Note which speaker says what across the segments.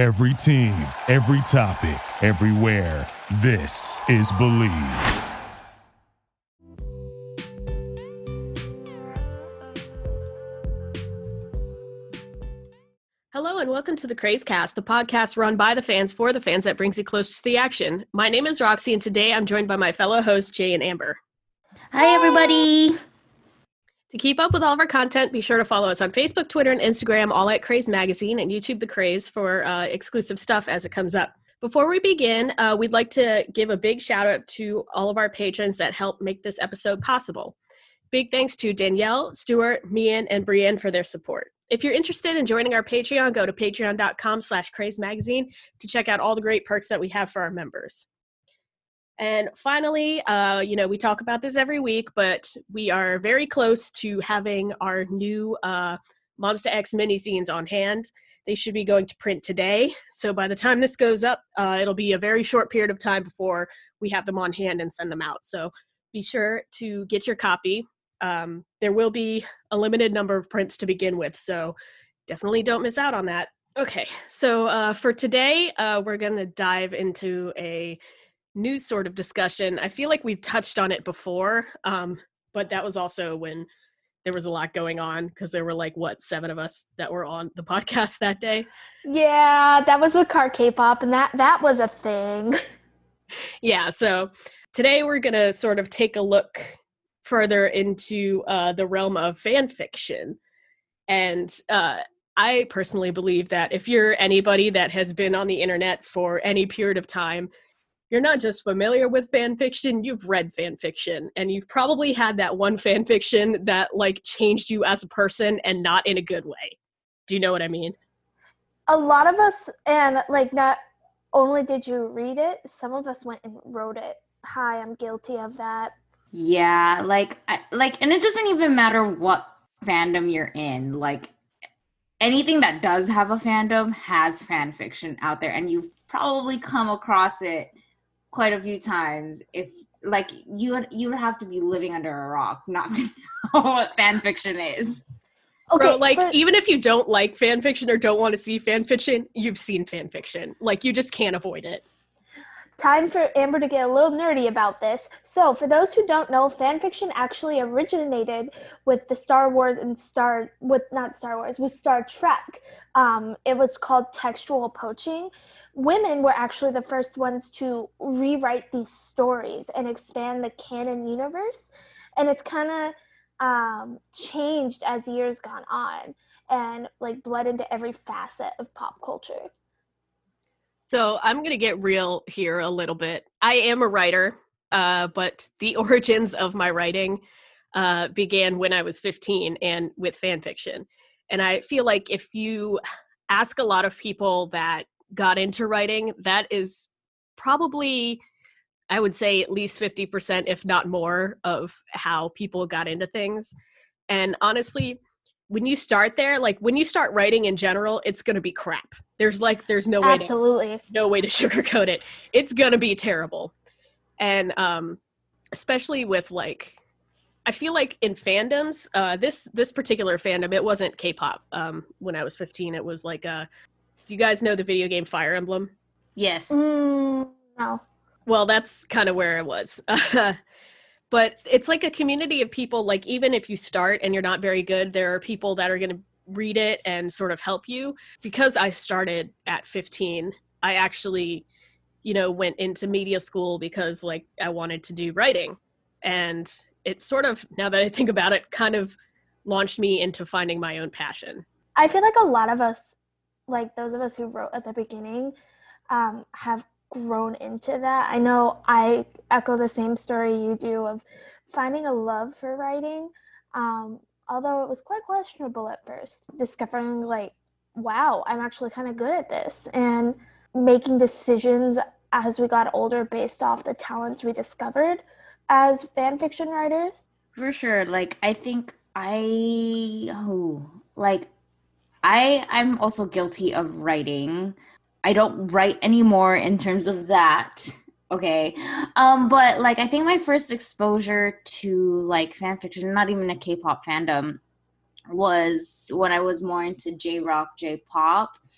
Speaker 1: Every team, every topic, everywhere. This is Bleav.
Speaker 2: Hello and welcome to the Craze Cast, the podcast run by the fans for the fans that brings you close to the action. My name is Roxy, and today I'm joined by my fellow hosts Jay and Amber.
Speaker 3: Hi, everybody.
Speaker 2: To keep up with all of our content, be sure to follow us on Facebook, Twitter, and Instagram, all at Craze Magazine, and YouTube The Craze for uh, exclusive stuff as it comes up. Before we begin, uh, we'd like to give a big shout out to all of our patrons that help make this episode possible. Big thanks to Danielle, Stuart, Mian, and Brienne for their support. If you're interested in joining our Patreon, go to patreon.com slash craze magazine to check out all the great perks that we have for our members. And finally, uh, you know, we talk about this every week, but we are very close to having our new uh, Monsta X mini zines on hand. They should be going to print today. So by the time this goes up, uh, it'll be a very short period of time before we have them on hand and send them out. So be sure to get your copy. Um, there will be a limited number of prints to begin with. So definitely don't miss out on that. Okay, so uh, for today, uh, we're going to dive into a new sort of discussion. I feel like we've touched on it before, um, but that was also when there was a lot going on because there were like what seven of us that were on the podcast that day.
Speaker 4: Yeah, that was with car K-pop, and that that was a thing.
Speaker 2: Yeah, so today we're gonna sort of take a look further into uh, the realm of fan fiction, and uh, I personally believe that if you're anybody that has been on the internet for any period of time, you're not just familiar with fan fiction, you've read fan fiction and you've probably had that one fan fiction that like changed you as a person and not in a good way. Do you know what I mean?
Speaker 4: A lot of us, and like not only did you read it, some of us went and wrote it. Hi, I'm guilty of that.
Speaker 3: Yeah, like, I, like, and it doesn't even matter what fandom you're in. Like, anything that does have a fandom has fan fiction out there, and you've probably come across it quite a few times if like you would you would have to be living under a rock not to know what fan fiction is
Speaker 2: okay Bro, like for- even if you don't like fan fiction or don't want to see fan fiction you've seen fan fiction like you just can't avoid it
Speaker 4: Time for Amber to get a little nerdy about this. So, for those who don't know, fan fiction actually originated with the Star Wars and Star with not Star Wars with Star Trek. Um, it was called textual poaching, women were actually the first ones to rewrite these stories and expand the canon universe. And it's kind of um, changed as years gone on and like bled into every facet of pop culture.
Speaker 2: So I'm going to get real here a little bit. I am a writer, uh, but the origins of my writing uh, began when I was 15 and with fan fiction. And I feel like if you ask a lot of people that got into writing, that is probably I would say at least 50%, if not more, of how people got into things. And honestly, when you start there, like when you start writing in general, it's gonna be crap. There's like there's no way
Speaker 4: Absolutely.
Speaker 2: To, no way to sugarcoat it. It's gonna be terrible. And um especially with like I feel like in fandoms, uh this this particular fandom, it wasn't K-pop. Um when I was 15, it was like a you guys know the video game Fire Emblem?
Speaker 3: Yes.
Speaker 4: Mm, no.
Speaker 2: Well, that's kind of where it was. but it's like a community of people like even if you start and you're not very good, there are people that are going to read it and sort of help you. Because I started at 15, I actually you know went into media school because like I wanted to do writing. And it sort of now that I think about it kind of launched me into finding my own passion.
Speaker 4: I feel like a lot of us like those of us who wrote at the beginning um, have grown into that. I know I echo the same story you do of finding a love for writing, um, although it was quite questionable at first. Discovering, like, wow, I'm actually kind of good at this, and making decisions as we got older based off the talents we discovered as fan fiction writers.
Speaker 3: For sure. Like, I think I, oh, like, I I'm also guilty of writing. I don't write anymore in terms of that. Okay. Um but like I think my first exposure to like fan fiction, not even a K-pop fandom, was when I was more into J-rock, J-pop. And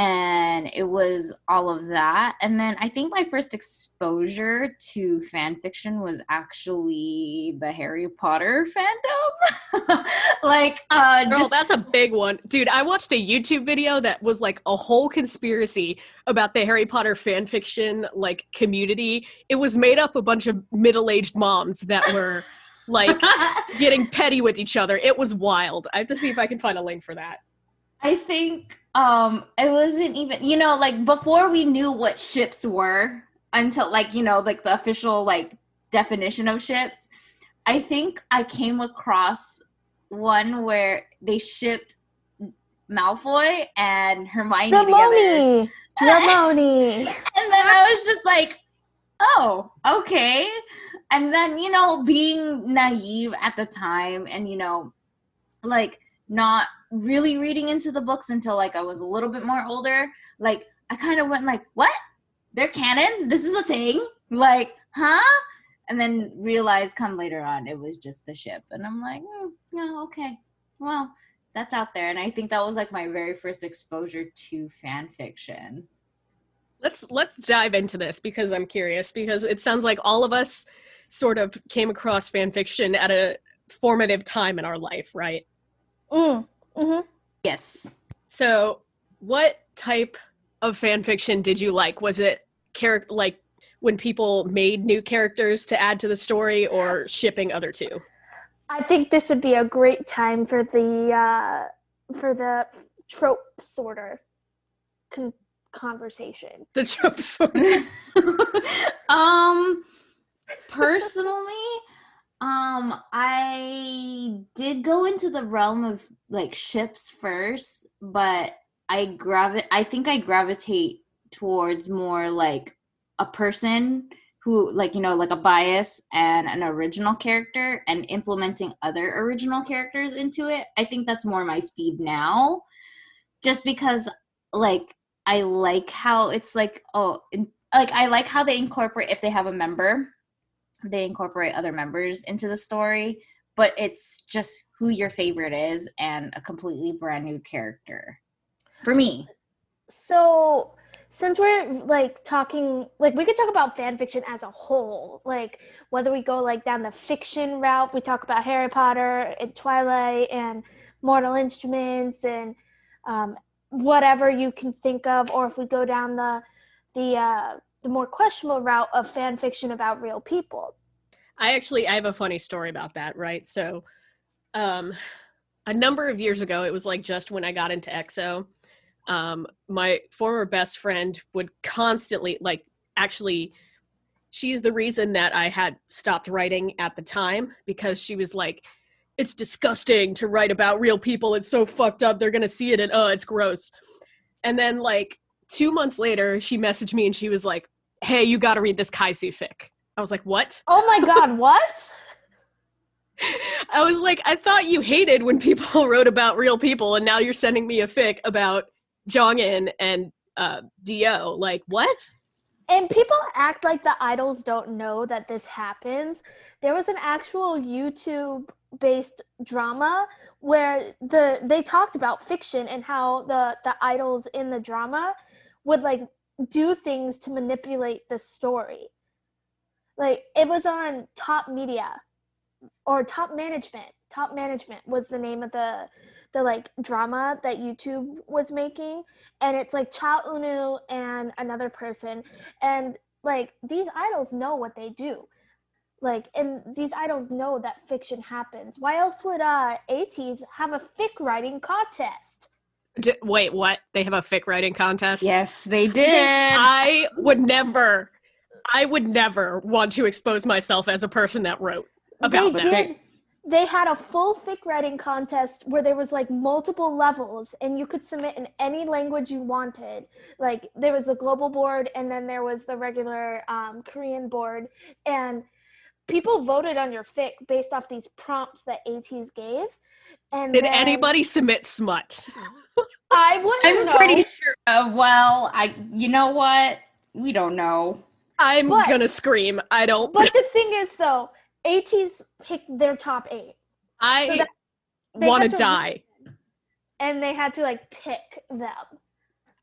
Speaker 3: and it was all of that and then i think my first exposure to fan fiction was actually the harry potter fandom like uh
Speaker 2: Girl,
Speaker 3: just
Speaker 2: that's a big one. Dude, I watched a YouTube video that was like a whole conspiracy about the Harry Potter fan fiction like community. It was made up a bunch of middle-aged moms that were like getting petty with each other. It was wild. I have to see if I can find a link for that.
Speaker 3: I think um it wasn't even you know like before we knew what ships were until like you know like the official like definition of ships. I think I came across one where they shipped Malfoy and Hermione together.
Speaker 4: Ramoni.
Speaker 3: And then I was just like, oh, okay. And then, you know, being naive at the time and, you know, like not really reading into the books until like I was a little bit more older, like I kind of went like, what? They're canon? This is a thing? Like, huh? And then realized come later on it was just a ship. And I'm like, mm, no, okay. Well, that's out there. And I think that was like my very first exposure to fan fiction.
Speaker 2: Let's let's dive into this because I'm curious because it sounds like all of us sort of came across fan fiction at a formative time in our life, right?
Speaker 4: Mm. Hmm
Speaker 3: Yes.
Speaker 2: So, what type of fan fiction did you like? Was it character like when people made new characters to add to the story or shipping other two?
Speaker 4: I think this would be a great time for the uh, for the trope sorter con- conversation.
Speaker 2: The trope sort of
Speaker 3: um personally um i did go into the realm of like ships first but i gravi i think i gravitate towards more like a person who like you know like a bias and an original character and implementing other original characters into it. I think that's more my speed now just because like i like how it's like oh like i like how they incorporate if they have a member they incorporate other members into the story but it's just who your favorite is and a completely brand new character. For me.
Speaker 4: So, since we're like talking, like we could talk about fan fiction as a whole, like whether we go like down the fiction route, we talk about Harry Potter and Twilight and Mortal Instruments and um, whatever you can think of, or if we go down the the uh, the more questionable route of fan fiction about real people.
Speaker 2: I actually I have a funny story about that, right? So um a number of years ago, it was like just when I got into EXO, um my former best friend would constantly like actually she's the reason that I had stopped writing at the time because she was like it's disgusting to write about real people. It's so fucked up. They're going to see it and oh, it's gross. And then like 2 months later, she messaged me and she was like, "Hey, you got to read this Kaisoo fic." I was like, "What?"
Speaker 4: Oh my God, what?
Speaker 2: I was like, I thought you hated when people wrote about real people, and now you're sending me a fic about Jongin and uh, Dio. Like, what?
Speaker 4: And people act like the idols don't know that this happens. There was an actual YouTube based drama where the they talked about fiction and how the the idols in the drama would like do things to manipulate the story. Like it was on Top Media or Top Management. Top Management was the name of the the like drama that YouTube was making. And it's like Cha Eunwoo and another person. And like these idols know what they do. Like and these idols know that fiction happens. Why else would uh ATEEZ have a fic writing contest
Speaker 2: D- wait, what? They have a fic writing contest?
Speaker 3: yes they did
Speaker 2: I would never, I would never want to expose myself as a person that wrote about
Speaker 4: they
Speaker 2: them.
Speaker 4: did they had a full fic writing contest where there was like multiple levels and you could submit in any language you wanted like there was the global board and then there was the regular um, korean board and people voted on your fic based off these prompts that ATEEZ gave and
Speaker 2: Did
Speaker 4: then
Speaker 2: anybody submit smut?
Speaker 4: i wouldn't
Speaker 3: i'm
Speaker 4: know.
Speaker 3: pretty sure uh, well i you know what we don't know
Speaker 2: I'm
Speaker 4: But-
Speaker 2: gonna scream. I don't.
Speaker 4: but the thing is though ATEEZ picked their top eight
Speaker 2: I
Speaker 4: so
Speaker 2: want to die.
Speaker 4: and they had to like pick them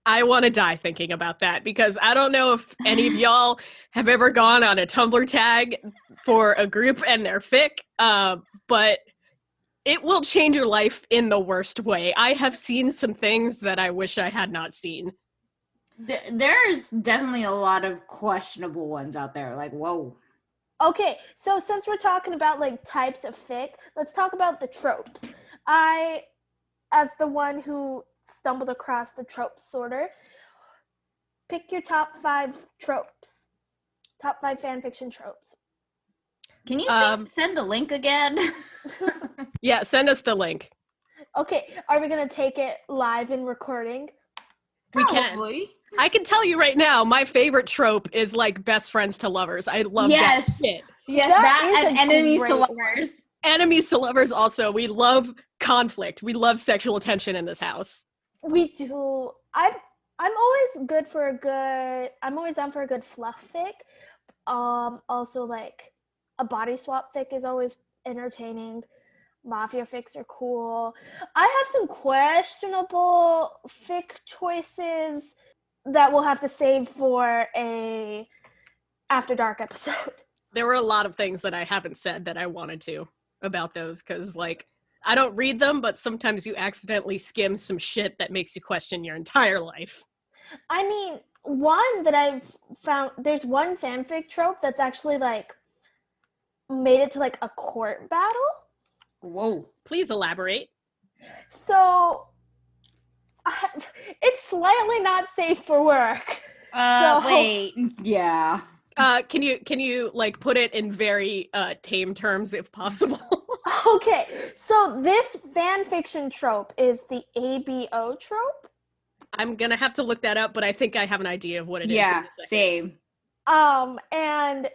Speaker 2: I want to die thinking about that because I don't know if any of y'all have ever gone on a Tumblr tag for a group and their fic, uh, but it will change your life in the worst way. I have seen some things that I wish I had not seen.
Speaker 3: Th- there's definitely a lot of questionable ones out there. Like, whoa.
Speaker 4: Okay, so since we're talking about like types of fic, let's talk about the tropes. I, as the one who stumbled across the trope sorter, pick your top five tropes, top five fan fiction tropes.
Speaker 3: Can you send,
Speaker 2: Um,
Speaker 3: send the link again?
Speaker 2: Yeah, send us the link.
Speaker 4: Okay, are we gonna take it live in recording?
Speaker 2: We can. I can tell you right now, my favorite trope is like best friends to lovers. I love
Speaker 3: Yes.
Speaker 2: that shit.
Speaker 3: Yes,
Speaker 4: That
Speaker 3: that,
Speaker 4: is
Speaker 3: and enemies to lovers.
Speaker 2: Enemies to lovers also. We love conflict. We love sexual tension in this house.
Speaker 4: We do. I'm I'm always good for a good. I'm always down for a good fluff fic. Um, also like a body swap fic is always entertaining. Mafia fics are cool. I have some questionable fic choices that we'll have to save for a after dark episode.
Speaker 2: There were a lot of things that I haven't said that I wanted to about those because, like, I don't read them, but sometimes you accidentally skim some shit that makes you question your entire life.
Speaker 4: I mean, one that I've found there's one fanfic trope that's actually like made it to like a court battle.
Speaker 3: Whoa.
Speaker 2: Please elaborate.
Speaker 4: So I, it's slightly not safe for work.
Speaker 3: Uh,
Speaker 4: So-
Speaker 3: wait. Yeah.
Speaker 2: Uh, can you can you like put it in very uh, tame terms if possible?
Speaker 4: Okay, so this fan fiction trope is the ABO trope.
Speaker 2: I'm gonna have to look that up, but I think I have an idea of what it is.
Speaker 3: Yeah.
Speaker 2: Give me.
Speaker 3: Same.
Speaker 4: Um, and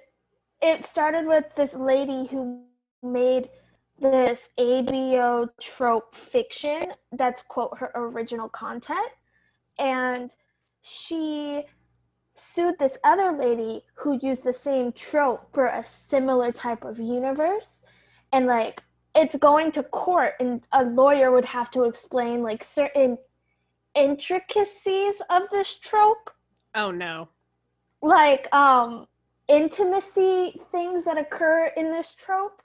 Speaker 4: it started with this lady who made this ABO trope fiction that's quote her original content, and she sued this other lady who used the same trope for a similar type of universe, and like it's going to court, and a lawyer would have to explain like certain intricacies of this trope.
Speaker 2: Oh no.
Speaker 4: like um intimacy things that occur in this trope.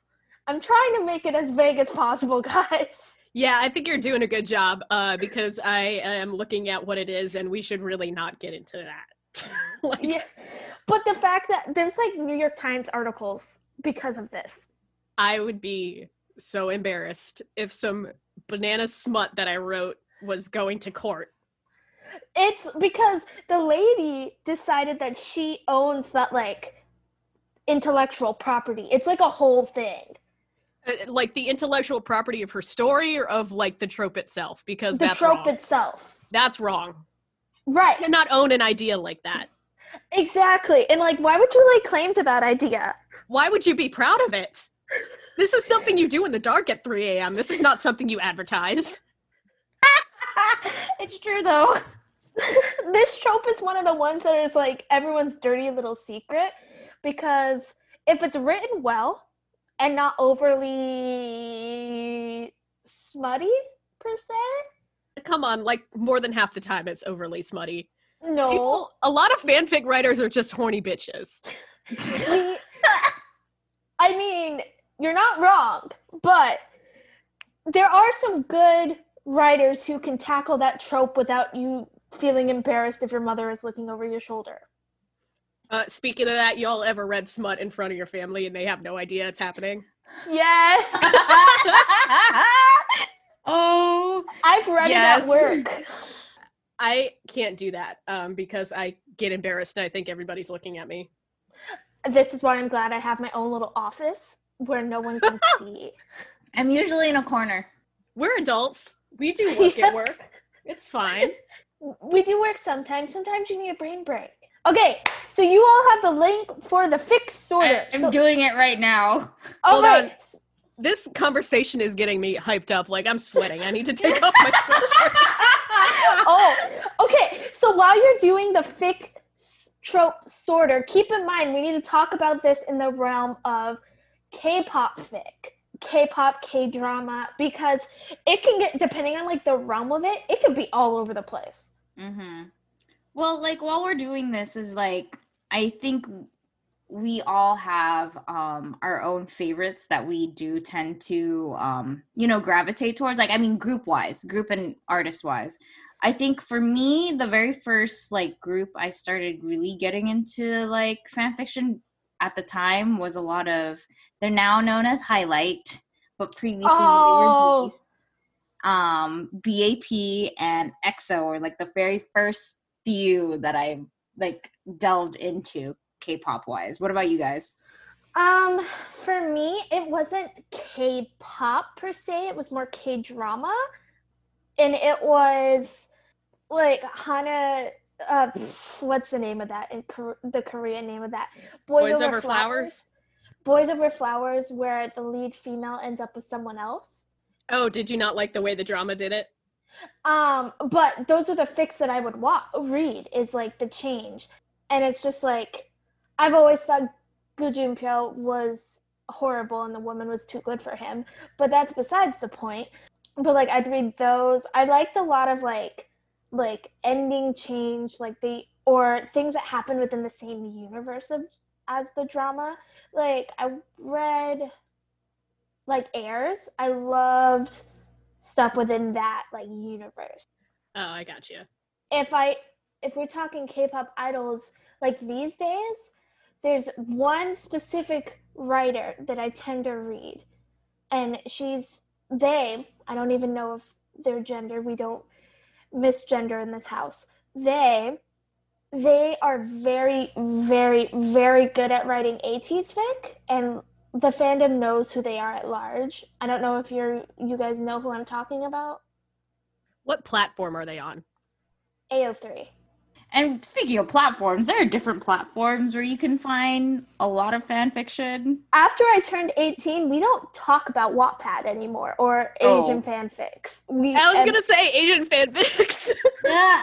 Speaker 4: I'm trying to make it as vague as possible, guys.
Speaker 2: Yeah, I think you're doing a good job uh, because I am looking at what it is, and we should really not get into that. like,
Speaker 4: Yeah. But the fact that there's like New York Times articles because of this.
Speaker 2: I would be so embarrassed if some banana smut that I wrote was going to court.
Speaker 4: It's because the lady decided that she owns that like intellectual property. It's like a whole thing.
Speaker 2: Uh, Like the intellectual property of her story or of like the trope itself, because
Speaker 4: The
Speaker 2: that's
Speaker 4: trope
Speaker 2: wrong.
Speaker 4: itself.
Speaker 2: that's wrong.
Speaker 4: Right.
Speaker 2: You cannot own an idea like that.
Speaker 4: Exactly. And like why would you lay claim to that idea?
Speaker 2: Why would you be proud of it? This is something you do in the dark at 3 a.m. This is not something you advertise.
Speaker 3: it's true though.
Speaker 4: this trope is one of the ones that is like everyone's dirty little secret because if it's written well and not overly smutty per se
Speaker 2: Come on, like more than half the time it's overly smutty.
Speaker 4: no
Speaker 2: People, a lot of fanfic writers are just horny bitches.
Speaker 4: we- i mean you're not wrong but there are some good writers who can tackle that trope without you feeling embarrassed if your mother is looking over your shoulder
Speaker 2: Uh, speaking of that, y'all ever read smut in front of your family and they have no idea it's happening?
Speaker 4: yes
Speaker 3: oh.
Speaker 4: i've read
Speaker 3: Yes.
Speaker 4: it at work
Speaker 2: I can't do that um, because I get embarrassed and I think everybody's looking at me.
Speaker 4: this is why I'm glad I have my own little office where no one can see.
Speaker 3: I'm usually in a corner.
Speaker 2: We're adults. We do work
Speaker 4: Yeah.
Speaker 2: at work. It's fine.
Speaker 4: We do work sometimes. Sometimes you need a brain break. Okay, so you all have the link for the fix sorter.
Speaker 3: I, am
Speaker 4: so,
Speaker 3: doing it right now.
Speaker 4: all
Speaker 2: Hold
Speaker 4: right.
Speaker 2: on. This conversation is getting me hyped up. Like I'm sweating. I need to take off my sweatshirt.
Speaker 4: Oh, okay. So while you're doing the fic s- trope sorter, keep in mind we need to talk about this in the realm of K-pop fic, K-pop, K-drama, because it can get depending on like the realm of it, it could be all over the place.
Speaker 3: Mm-hmm. Well, like while we're doing this is like I think we all have um our own favorites that we do tend to um you know gravitate towards like I mean group wise, group and artist wise. I think for me the very first like group I started really getting into like fan fiction at the time was a lot of they're now known as Highlight, but previously
Speaker 4: Oh.
Speaker 3: They were Beast. Um BAP and EXO were like the very first few that I like delved into K-pop wise. What about you guys?
Speaker 4: Um, for me, it wasn't K-pop per se. It was more K-drama, and it was like Hana. Uh, what's the name of that? In Kor- the Korean name of that?
Speaker 2: Boys Over Flowers.
Speaker 4: Boys Over Flowers, where the lead female ends up with someone else.
Speaker 2: Oh, did you not like the way the drama did it?
Speaker 4: Um, but those are the fics that I would wa- read. Is like the change, and it's just like I've always thought Gu Junpyo was horrible and the woman was too good for him, but that's besides the point. But like I'd read those. I liked a lot of like like ending change, like the or things that happen within the same universe of as the drama. Like I read like Heirs. I loved stuff within that like universe.
Speaker 2: Oh, I got you.
Speaker 4: If I if we're talking K-pop idols like these days, there's one specific writer that I tend to read, and she's they. I don't even know if their gender. We don't misgender in this house. They they are very very very good at writing ATEEZ fic and the fandom knows who they are at large. I don't know if you're you guys know who I'm talking about.
Speaker 2: What platform are they on?
Speaker 4: AO3.
Speaker 3: And speaking of platforms, there are different platforms where you can find a lot of fan fiction.
Speaker 4: After I turned 18, we don't talk about Wattpad anymore or
Speaker 3: Oh.
Speaker 4: Asian fanfics. We
Speaker 2: I was
Speaker 4: and-
Speaker 2: gonna say Asian fanfics.
Speaker 3: Uh,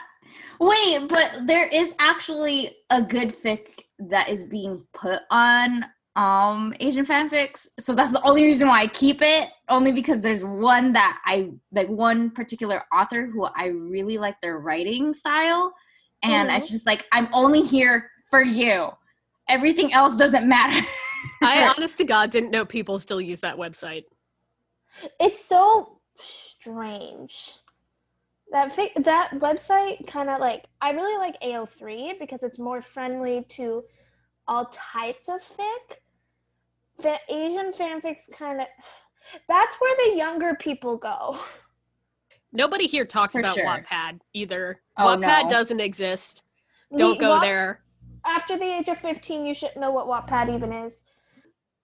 Speaker 3: wait, but there is actually a good fic that is being put on um Asian fanfics. So that's the only reason why I keep it. Only because there's one that I like one particular author who I really like their writing style. And
Speaker 4: Mhm.
Speaker 3: it's just like I'm only here for you. Everything else doesn't matter.
Speaker 2: I honest to God didn't know people still use that website.
Speaker 4: it's so strange. That fic- that website kind of like I really like AO3 because it's more friendly to all types of fic. Fa- Asian fanfics kind of that's where the younger people go.
Speaker 2: Nobody here talks
Speaker 3: For
Speaker 2: about
Speaker 3: sure.
Speaker 2: Wattpad either.
Speaker 3: Oh,
Speaker 2: Wattpad
Speaker 3: no.
Speaker 2: doesn't exist. Don't
Speaker 4: We-
Speaker 2: go
Speaker 4: Watt-
Speaker 2: there.
Speaker 4: After the age of 15, you shouldn't know what Wattpad even is.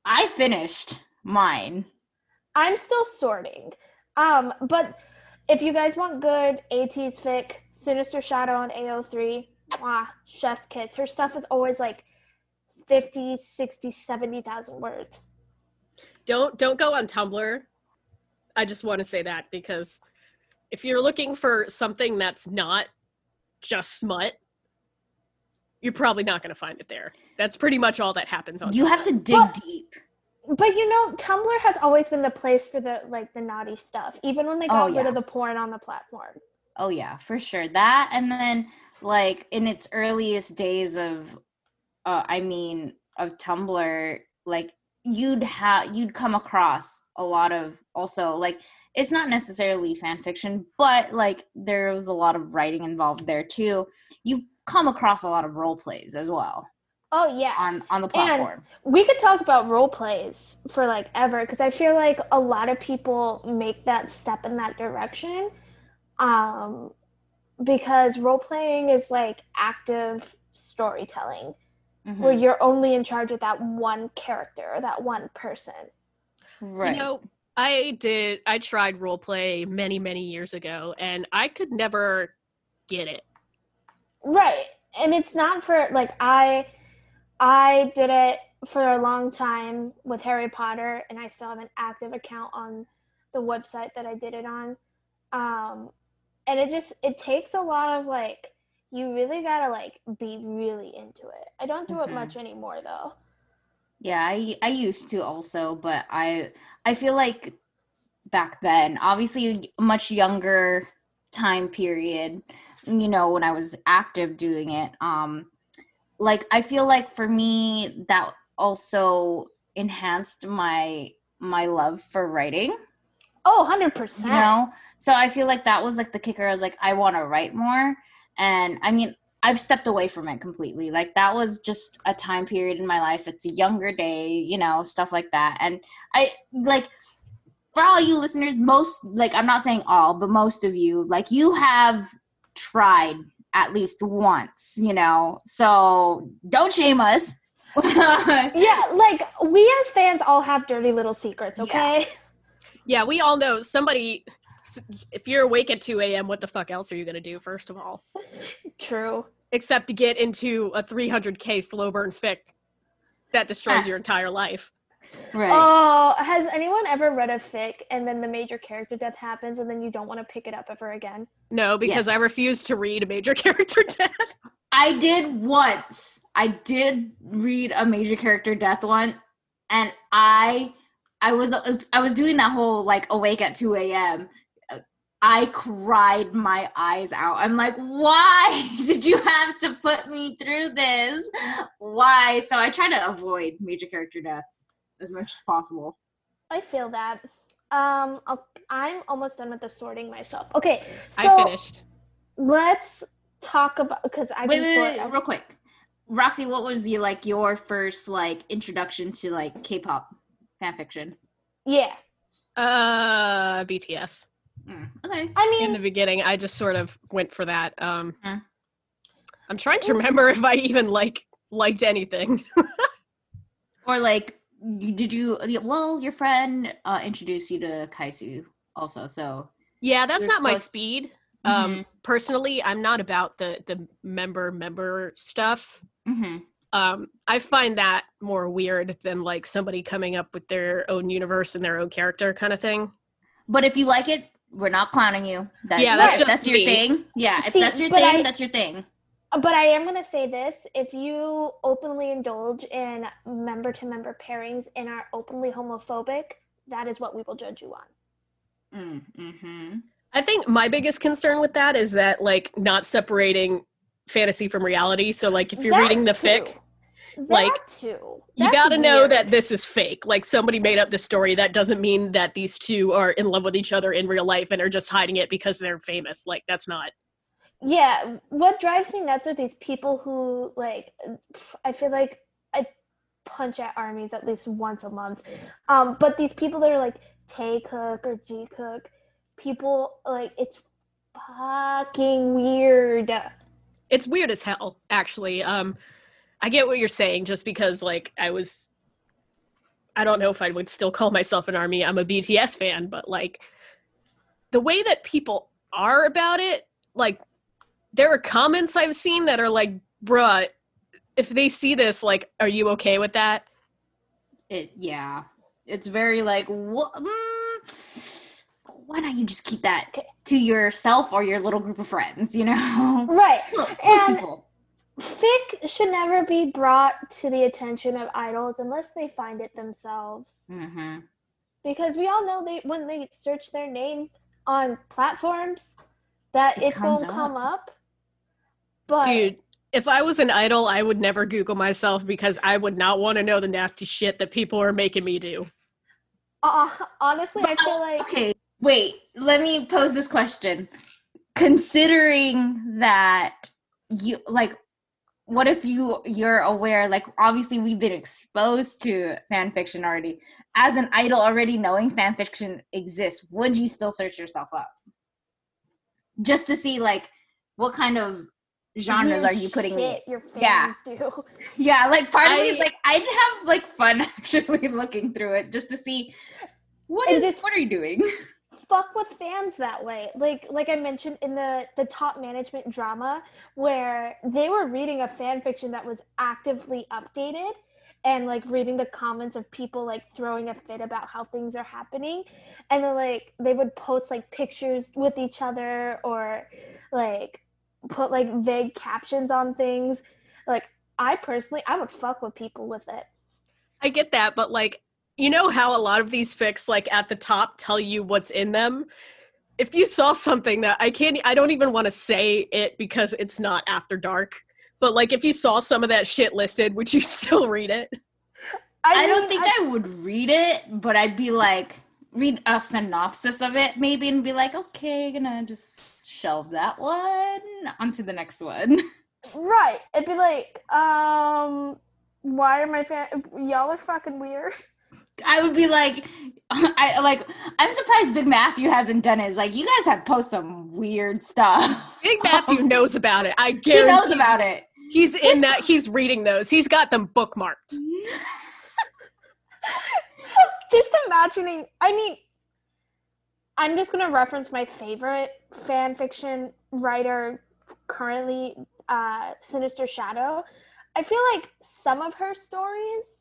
Speaker 3: I finished mine.
Speaker 4: I'm still sorting. Um, but if you guys want good ATEEZ fic, Sinister Shadow on AO3, mwah, chef's kiss. Her stuff is always like 50, 60, 70,000 words.
Speaker 2: Don't don't go on Tumblr. I just want to say that because if you're looking for something that's not just smut, you're probably not going to find it there. That's pretty much all that happens on.
Speaker 3: You have to dig
Speaker 4: Well-
Speaker 3: deep.
Speaker 4: But you know, Tumblr has always been the place for the like the naughty stuff, even when they
Speaker 3: Oh,
Speaker 4: got rid of the porn on the platform.
Speaker 3: Oh yeah, for sure. That and then like in its earliest days of uh I mean of Tumblr, like you'd have you'd come across a lot of also like it's not necessarily fan fiction, but like there was a lot of writing involved there too. You've come across a lot of role plays as well
Speaker 4: Oh yeah.
Speaker 3: on on the platform.
Speaker 4: we could talk about role plays for like ever because I feel like a lot of people make that step in that direction. Um, because role playing is like active storytelling
Speaker 3: Mhm.
Speaker 4: where you're only in charge of that one character or that one person.
Speaker 3: right.
Speaker 2: You know, I did. I tried role play many many years ago, and I could never get it.
Speaker 4: Right. And it's not for like I I did it for a long time with Harry Potter and I still have an active account on the website that I did it on. Um and it just it takes a lot of like you really got to like be really into it. I don't do
Speaker 3: Mhm.
Speaker 4: it much anymore though.
Speaker 3: Yeah, I I used to also, but I I feel like back then, obviously much younger time period, you know, when I was active doing it. Um, like I feel like for me that also enhanced my my love for writing.
Speaker 4: Oh, 100%.
Speaker 3: You know, so I feel like that was like the kicker. I was like, I want to write more, and I mean, I've stepped away from it completely. Like that was just a time period in my life. It's a younger day, you know, stuff like that. And I like for all you listeners, most like I'm not saying all, but most of you, like you have tried at least once, you know. So don't shame us.
Speaker 4: yeah, like we as fans all have dirty little secrets, okay?
Speaker 2: Yeah, we all know somebody. If you're awake at 2 a.m., what the fuck else are you gonna do? First of all,
Speaker 4: True.
Speaker 2: except to get into a 300k slow burn fic that destroys
Speaker 3: Ah.
Speaker 2: your entire life.
Speaker 3: right.
Speaker 4: Oh, has anyone ever read a fic and then the major character death happens and then you don't want to pick it up ever again?
Speaker 2: No, because
Speaker 3: Yes.
Speaker 2: I refuse to read a major character death.
Speaker 3: I did once. I did read a major character death one, and I, I was, I was doing that whole like awake at two a.m. I cried my eyes out. I'm like, why did you have to put me through this? Why? So I try to avoid major character deaths as much as possible.
Speaker 4: I feel that. Um, I'll, I'm almost done with the sorting myself. Okay, so
Speaker 2: I finished.
Speaker 4: let's talk about because I
Speaker 3: Wait,
Speaker 4: can
Speaker 3: wait,
Speaker 4: sort
Speaker 3: wait, real quick. Roxy, what was your like your first like introduction to like K-pop fan fiction?
Speaker 4: yeah.
Speaker 2: Uh, BTS.
Speaker 3: Mm, okay.
Speaker 4: I mean,
Speaker 2: In the beginning, I just sort of went for that. Um. I'm trying to remember if I even like liked anything.
Speaker 3: Or like, did you? Well, your friend uh, introduced you to Kaisoo also, so
Speaker 2: Yeah, that's not my
Speaker 3: supposed-
Speaker 2: speed.
Speaker 3: Mhm.
Speaker 2: Um, personally, I'm not about the the member member stuff.
Speaker 3: hmm
Speaker 2: Um, I find that more weird than like somebody coming up with their own universe and their own character kind of thing.
Speaker 3: But if you like it, we're not clowning you. That's,
Speaker 2: Yeah, that's
Speaker 3: if
Speaker 2: just
Speaker 3: that's your
Speaker 2: me.
Speaker 3: thing. Yeah, if
Speaker 4: See,
Speaker 3: that's your thing,
Speaker 4: I-
Speaker 3: that's your thing.
Speaker 4: but I am gonna say this: if you openly indulge in member-to-member pairings and are openly homophobic, that is what we will judge you on.
Speaker 3: Mm, hmm
Speaker 2: I think my biggest concern with that is that like not separating fantasy from reality. So like if you're
Speaker 4: That
Speaker 2: reading the
Speaker 4: too.
Speaker 2: fic,
Speaker 4: That
Speaker 2: like,
Speaker 4: too.
Speaker 2: you got to know that this is fake. Like somebody made up this story. That doesn't mean that these two are in love with each other in real life and are just hiding it because they're famous. Like that's not.
Speaker 4: Yeah, what drives me nuts are these people who like I feel like I punch at armies at least once a month. Um, but these people that are like Taekook or Jikook, people like it's fucking weird.
Speaker 2: It's weird as hell, actually. Um, I get what you're saying, just because like I was. I don't know if I would still call myself an army. I'm a BTS fan, but like the way that people are about it, like there are comments I've seen that are like, bruh, if they see this, like, are you okay with that?
Speaker 3: It yeah, it's very like what. Mm, why don't you just keep that to yourself or your little group of friends? You know,
Speaker 4: Right.
Speaker 3: Close- close
Speaker 4: And-
Speaker 3: people.
Speaker 4: Fic should never be brought to the attention of idols unless they find it themselves.
Speaker 3: hmm
Speaker 4: Because we all know they when they search their name on platforms that
Speaker 3: It
Speaker 4: it,
Speaker 3: comes
Speaker 4: won't come
Speaker 3: up.
Speaker 4: up. But
Speaker 2: Dude, if I was an idol, I would never Google myself because I would not want to know the nasty shit that people are making me do.
Speaker 4: uh, honestly, I feel like
Speaker 3: okay, wait. Let me pose this question. Considering that you like, what if you you're aware? Like, obviously, we've been exposed to fan fiction already. As an idol, already knowing fan fiction exists, would you still search yourself up just to see like what kind of genres are you putting me?
Speaker 4: your fans
Speaker 3: Yeah.
Speaker 4: do.
Speaker 3: Yeah, like part of me is like I'd have like fun actually looking through it just to see what is
Speaker 4: this-
Speaker 3: what are you doing?
Speaker 4: fuck with fans that way. Like like I mentioned in the the top management drama where they were reading a fan fiction that was actively updated and like reading the comments of people like throwing a fit about how things are happening. And then like they would post like pictures with each other or like put like vague captions on things. Like i personally i would fuck with people with it.
Speaker 2: I get that, but like, you know how a lot of these fics, like at the top, tell you what's in them? if you saw something that I can't, I don't even want to say it because it's not after dark. But like, if you saw some of that shit listed, would you still read it?
Speaker 3: I, don't
Speaker 4: mean,
Speaker 3: think I, would read it, but I'd be like, read a synopsis of it maybe and be like, okay, gonna just shelve that one onto the next one.
Speaker 4: Right. It'd be like, um, why are my fan? Y'all are fucking weird.
Speaker 3: I would be like, I like, I'm surprised Big Matthew hasn't done it. It's like, you guys have posted some weird stuff.
Speaker 2: Big Matthew knows about it. I guarantee.
Speaker 3: he knows about it.
Speaker 2: He's in that. He's reading those. He's got them bookmarked.
Speaker 4: Just imagining. I mean, I'm just gonna reference my favorite fan fiction writer currently, uh, Sinister Shadow. I feel like some of her stories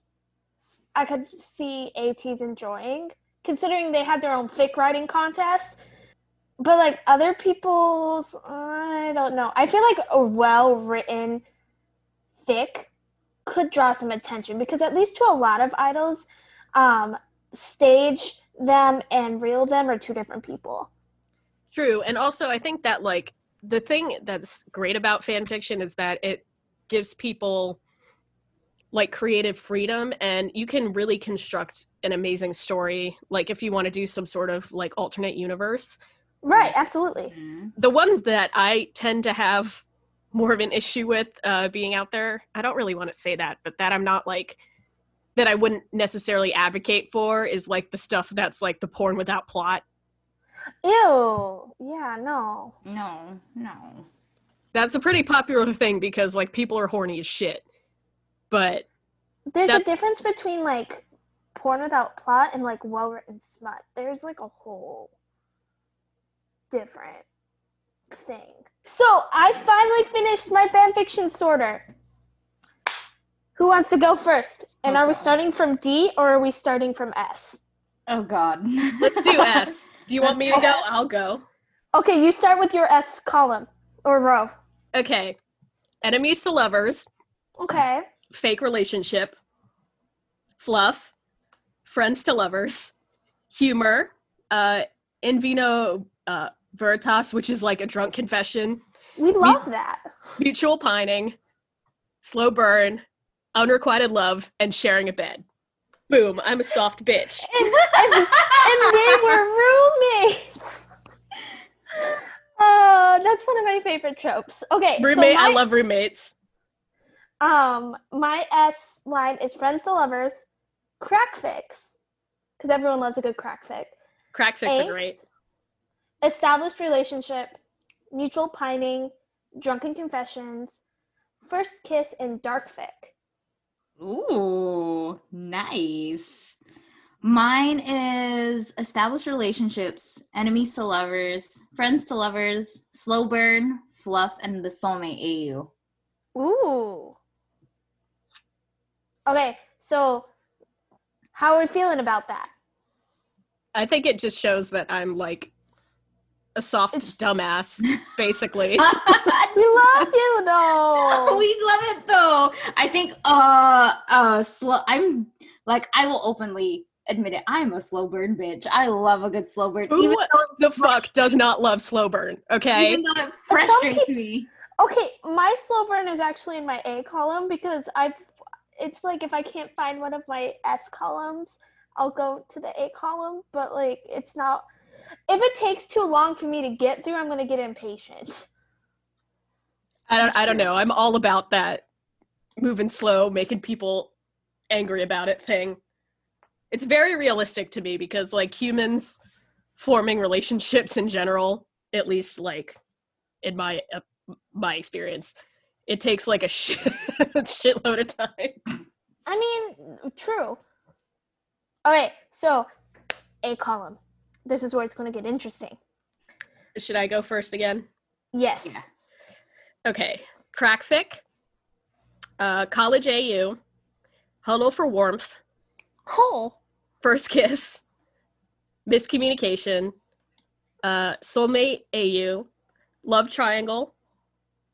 Speaker 4: I could see ATEEZ enjoying, considering they had their own fic writing contest. But like other people's, I don't know. I feel like a well written fic could draw some attention because at least to a lot of idols, um, stage them and real them are two different people.
Speaker 2: True, and also I think that like the thing that's great about fan fiction is that it gives people like creative freedom and you can really construct an amazing story like if you want to do some sort of like alternate universe
Speaker 4: Right, absolutely.
Speaker 3: Mhm.
Speaker 2: the ones that i tend to have more of an issue with uh, being out there i don't really want to say that but that i'm not like that i wouldn't necessarily advocate for is like the stuff that's like the porn without plot
Speaker 4: Ew. Yeah, no.
Speaker 3: No, no.
Speaker 2: that's a pretty popular thing because like people are horny as shit but
Speaker 4: There's
Speaker 2: That's-
Speaker 4: a difference between like porn without plot and like well written smut. There's like a whole different thing. So I finally finished my fanfiction sorter. Who wants to go first? And
Speaker 3: Oh,
Speaker 4: are we
Speaker 3: God.
Speaker 4: starting from D or are we starting from S?
Speaker 3: Oh God.
Speaker 2: let's do s do you want me to go
Speaker 3: S.
Speaker 2: i'll go
Speaker 4: Okay, you start with your S column or row.
Speaker 2: okay enemies to lovers
Speaker 4: Okay.
Speaker 2: Fake relationship, fluff, friends to lovers, humor, uh, in vino uh, veritas, which is like a drunk confession,
Speaker 4: We love that.
Speaker 2: mutual pining, slow burn, unrequited love, and sharing a bed. Boom! I'm a soft bitch.
Speaker 4: And, and, and they were roommates. Oh, that's one of my favorite tropes. Okay, so
Speaker 2: Roommate, I love roommates.
Speaker 4: Um, my S line is friends to lovers, crack fics, because everyone loves a good crack fix.
Speaker 2: Crack fics are great.
Speaker 4: Established relationship, mutual pining, drunken confessions, first kiss, and dark fic.
Speaker 3: Ooh, nice. Mine is established relationships, enemies to lovers, friends to lovers, slow burn, fluff, and the soulmate AU.
Speaker 4: Ooh. Okay, so how are we feeling about that?
Speaker 2: I think it just shows that I'm like a soft
Speaker 4: It's-
Speaker 2: dumbass, basically.
Speaker 3: we
Speaker 4: We love you though.
Speaker 3: We love it though. I think uh uh slow I'm like I will openly admit it. I'm a slow burn bitch. I love a good slow burn.
Speaker 2: Who
Speaker 3: Even though,
Speaker 2: the fuck does not love slow burn? Okay.
Speaker 3: even though it frustrates me.
Speaker 4: Okay, my slow burn is actually in my A column because I've it's like if I can't find one of my S columns, I'll go to the A column, but like it's not if it takes too long for me to get through, I'm gonna get impatient.
Speaker 2: I don't I don't know. I'm all about that moving slow, making people angry about it thing. It's very realistic to me because like humans forming relationships in general, at least like in my uh, my experience, it takes like a shit, shitload of time.
Speaker 4: I mean, true. All right, so A column. This is where it's gonna get interesting.
Speaker 2: Should I go first again?
Speaker 4: Yes.
Speaker 3: Yeah.
Speaker 2: Okay. Crackfic, uh, college AU, huddle for warmth,
Speaker 4: Oh.
Speaker 2: first kiss, miscommunication, uh, soulmate AU, love triangle,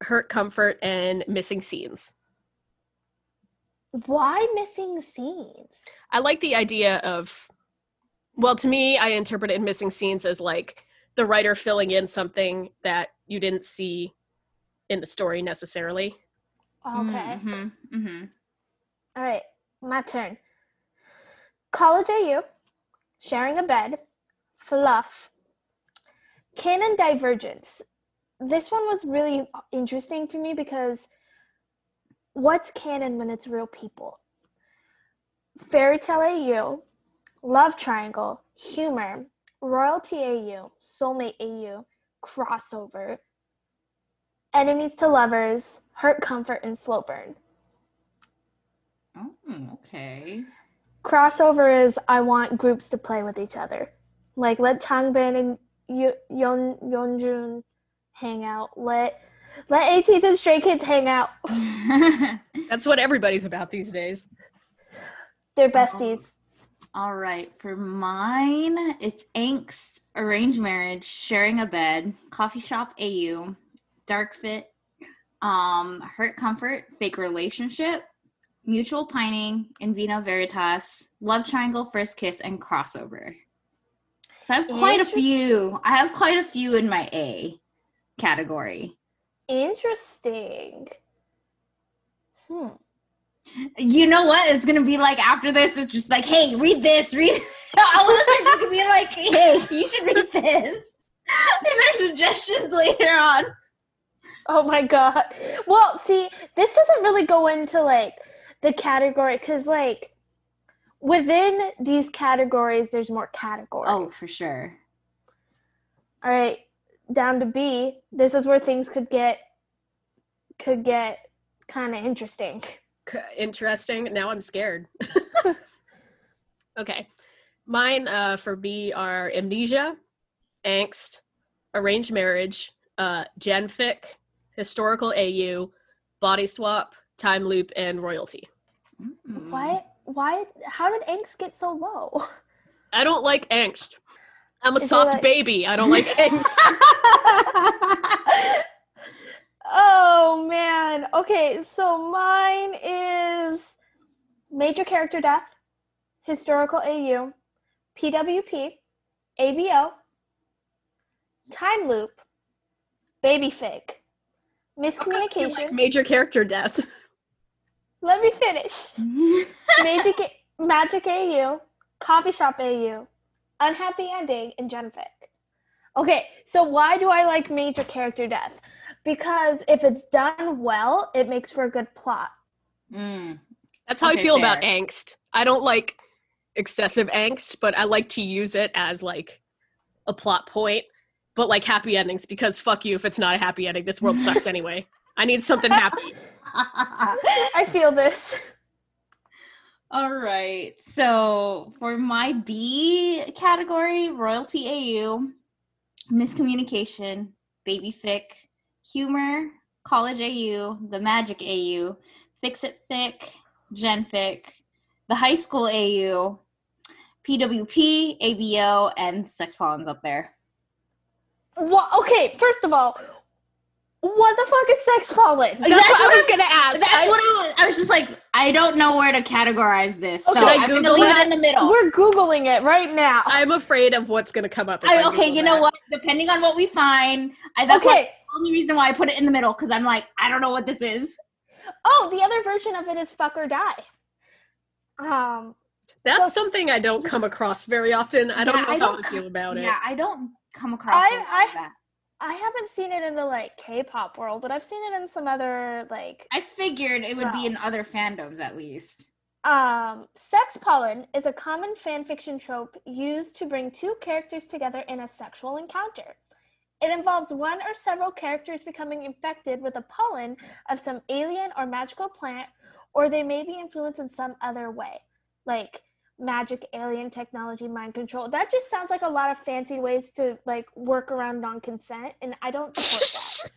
Speaker 2: hurt comfort, and missing scenes.
Speaker 4: Why missing scenes?
Speaker 2: I like the idea of, well, to me, I interpret it in missing scenes as like the writer filling in something that you didn't see in the story necessarily.
Speaker 4: Okay.
Speaker 3: Mhm, mhm.
Speaker 4: All right, my turn. College AU, sharing a bed, fluff, canon divergence. This one was really interesting for me because what's canon when it's real people? Fairy Tale AU, Love Triangle, Humor, Royalty AU, Soulmate AU, Crossover, Enemies to Lovers, Hurt Comfort, and Slow Burn.
Speaker 3: Oh, okay.
Speaker 4: crossover is I want groups to play with each other. Like let Changbin and Yeon Yeonjun hang out. Let let ATEEZ and Stray Kids hang out.
Speaker 2: That's what everybody's about these days.
Speaker 4: They're besties.
Speaker 3: All right, for mine, it's angst, arranged marriage, sharing a bed, coffee shop AU, dark fic, um, hurt comfort, fake relationship, mutual pining, in vino veritas, love triangle, first kiss, and crossover. So I have quite a few. I have quite a few in my A category.
Speaker 4: Interesting. Hmm.
Speaker 3: You know what? It's gonna be like after this. It's just like, hey, read this. Read. All of us are just gonna be like, hey, you should read this. And there's suggestions later on.
Speaker 4: Oh my god. Well, see, this doesn't really go into like the category because like within these categories, there's more categories.
Speaker 3: Oh, for sure.
Speaker 4: All right, down to B. This is where things could get could get kind of interesting.
Speaker 2: Interesting. Now I'm scared. okay. Mine uh, for B are amnesia, angst, arranged marriage, uh, genfic, historical AU, body swap, time loop, and royalty.
Speaker 3: Mm.
Speaker 4: Why? Why? How did angst get so low?
Speaker 2: I don't like angst. I'm a
Speaker 4: Is
Speaker 2: soft
Speaker 4: like-
Speaker 2: baby. I don't like eggs.
Speaker 4: oh man. Okay, so mine is major character death, historical AU, PWP, ABO, time loop, baby
Speaker 2: fic,
Speaker 4: miscommunication.
Speaker 2: like major character death.
Speaker 4: Let me finish. Magic, Magic AU, Coffee Shop AU, Unhappy Ending, in Genfic. Okay, so why do I like major character deaths? Because if it's done well, it makes for a good plot.
Speaker 3: Mm.
Speaker 2: That's how I
Speaker 3: Okay,
Speaker 2: feel about angst. I don't like excessive angst, but I like to use it as like a plot point. But like happy endings, because fuck you if it's not a happy ending. This world sucks anyway. I need something happy.
Speaker 4: I feel this.
Speaker 3: All right. So for my B category, royalty AU, miscommunication, baby fic, humor, college AU, the magic AU, fix it fic, gen fic, the high school AU, PWP, ABO, and sex pollens up there.
Speaker 4: What? Okay, first of all, what the fuck is sex pollen?
Speaker 2: That's,
Speaker 3: That's
Speaker 2: what, I was
Speaker 3: I'm-
Speaker 2: gonna ask.
Speaker 3: That's
Speaker 2: I-
Speaker 3: what I was. I was just like, I don't know where to categorize this,
Speaker 4: Okay,
Speaker 3: so
Speaker 2: I
Speaker 3: I'm gonna leave
Speaker 2: that?
Speaker 3: it in the middle.
Speaker 4: We're googling it right now.
Speaker 2: I'm afraid of what's gonna come up.
Speaker 3: I,
Speaker 2: I
Speaker 3: okay,
Speaker 2: Google
Speaker 3: you know
Speaker 2: that.
Speaker 3: what? Depending on what we find, I, that's
Speaker 4: okay.
Speaker 3: the only reason why I put it in the middle because I'm like, I don't know what this is.
Speaker 4: Oh, the other version of it is fuck or die. Um,
Speaker 2: That's
Speaker 4: So-
Speaker 2: something I don't come across very often. I don't
Speaker 3: Yeah,
Speaker 2: know
Speaker 3: I
Speaker 2: how
Speaker 3: don't
Speaker 2: to feel about
Speaker 3: yeah,
Speaker 2: it.
Speaker 3: Yeah, I don't come across
Speaker 4: I-
Speaker 3: a lot
Speaker 4: I-
Speaker 3: of that.
Speaker 4: I haven't seen it in the like K-pop world, but I've seen it in some other like
Speaker 3: I figured it would be in other fandoms at least.
Speaker 4: Um, sex pollen is a common fanfiction trope used to bring two characters together in a sexual encounter. It involves one or several characters becoming infected with a pollen of some alien or magical plant, or they may be influenced in some other way, like magic, alien technology, mind control. That just sounds like a lot of fancy ways to like work around non-consent, and I don't support that.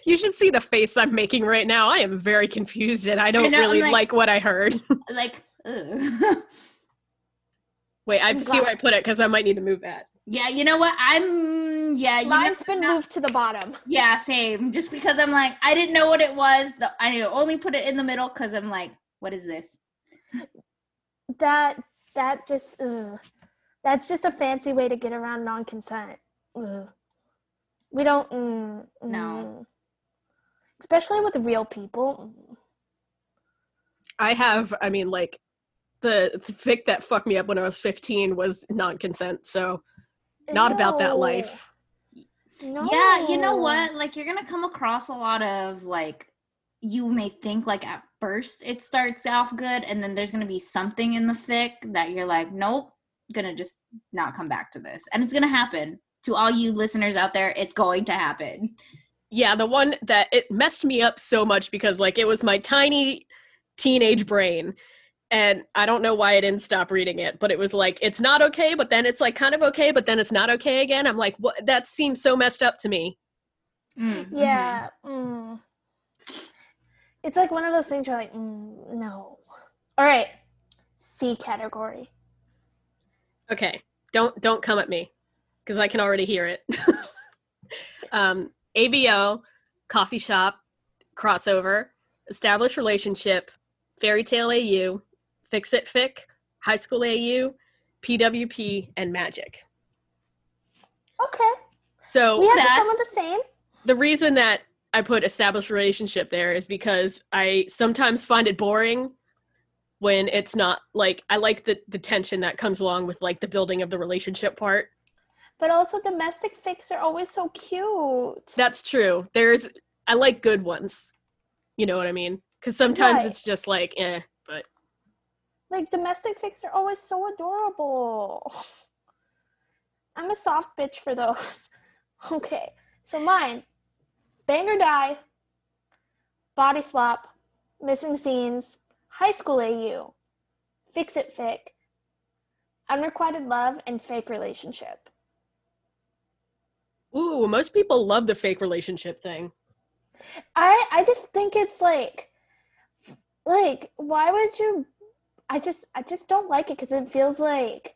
Speaker 2: you should see the face I'm making right now. I am very confused and I don't
Speaker 3: I'm
Speaker 2: really
Speaker 3: like-
Speaker 2: like, what I heard.
Speaker 3: Like.
Speaker 2: Wait, I have to see where I put it because I might need to move that.
Speaker 3: yeah, you know what? I'm yeah. You know,
Speaker 4: Mine's been moved to the bottom.
Speaker 3: yeah, same. Just because I'm like, I didn't know what it was. The, I only put it in the middle because I'm like, what is this?
Speaker 4: That that just ugh. that's just a fancy way to get around non-consent ugh. we don't. Mm,
Speaker 3: No.
Speaker 4: mm. especially with real people. mm.
Speaker 2: I have, I mean, like the, the fic that fucked me up when I was 15 was non-consent, so not about that life.
Speaker 4: No.
Speaker 3: Yeah, you know what? Like you're gonna come across a lot of like you may think like at first it starts off good, and then there's gonna be something in the fic that you're like, nope, gonna just not come back to this, and it's gonna happen to all you listeners out there. It's going to happen.
Speaker 2: Yeah, the one that it messed me up so much because like it was my tiny teenage brain and I don't know why I didn't stop reading it, but it was like it's not okay, but then it's like kind of okay, but then it's not okay again. I'm like, what that seems so messed up to me.
Speaker 3: Mm, mhm.
Speaker 4: Yeah. Mm. It's like one of those things you're like, mm, no. All right. C category.
Speaker 2: Okay. Don't don't come at me because I can already hear it. um ABO, coffee shop, crossover, established relationship, fairy tale AU, fix it fic, high school AU, PWP, and magic.
Speaker 4: Okay.
Speaker 2: So
Speaker 4: we have
Speaker 3: that-
Speaker 4: some of the same.
Speaker 2: the reason that I put established relationship there is because I sometimes find it boring when it's not like I like the the tension that comes along with like the building of the relationship part.
Speaker 4: But also domestic fics are always so cute.
Speaker 2: That's true. There's I like good ones. You know what I mean? Cuz sometimes
Speaker 4: Right.
Speaker 2: it's just like eh, but
Speaker 4: like domestic fics are always so adorable. I'm a soft bitch for those. Okay. So mine. Bang or die. Body swap. Missing scenes. High school AU. Fix it fic. Unrequited love and fake relationship.
Speaker 2: ooh, most people love the fake relationship thing.
Speaker 4: I I just think it's like like why would you I just I just don't like it cuz it feels like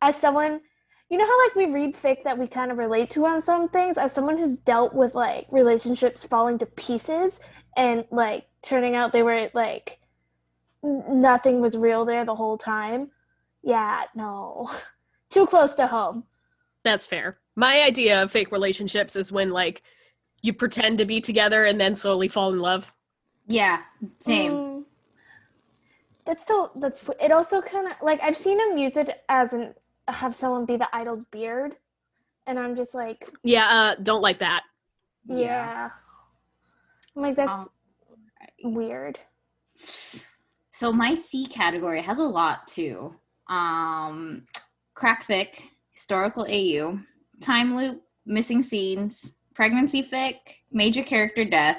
Speaker 4: as someone you know how like we read fic that we kind of relate to on some things as someone who's dealt with like relationships falling to pieces and like turning out they were like nothing was real there the whole time. Yeah, no. Too close to home.
Speaker 2: That's fair. My idea of fake relationships is when like you pretend to be together and then slowly fall in love.
Speaker 3: Yeah, same.
Speaker 4: Mm. That's still that's it. Also, kind of like I've seen him use it as an have someone be the idol's beard, and I'm just like,
Speaker 2: Yeah, uh don't like that.
Speaker 4: yeah, I'm like that's
Speaker 3: Um,
Speaker 4: weird.
Speaker 3: So my C category has a lot too. Um, crack fic, historical AU, time loop, missing scenes, pregnancy fic, major character death,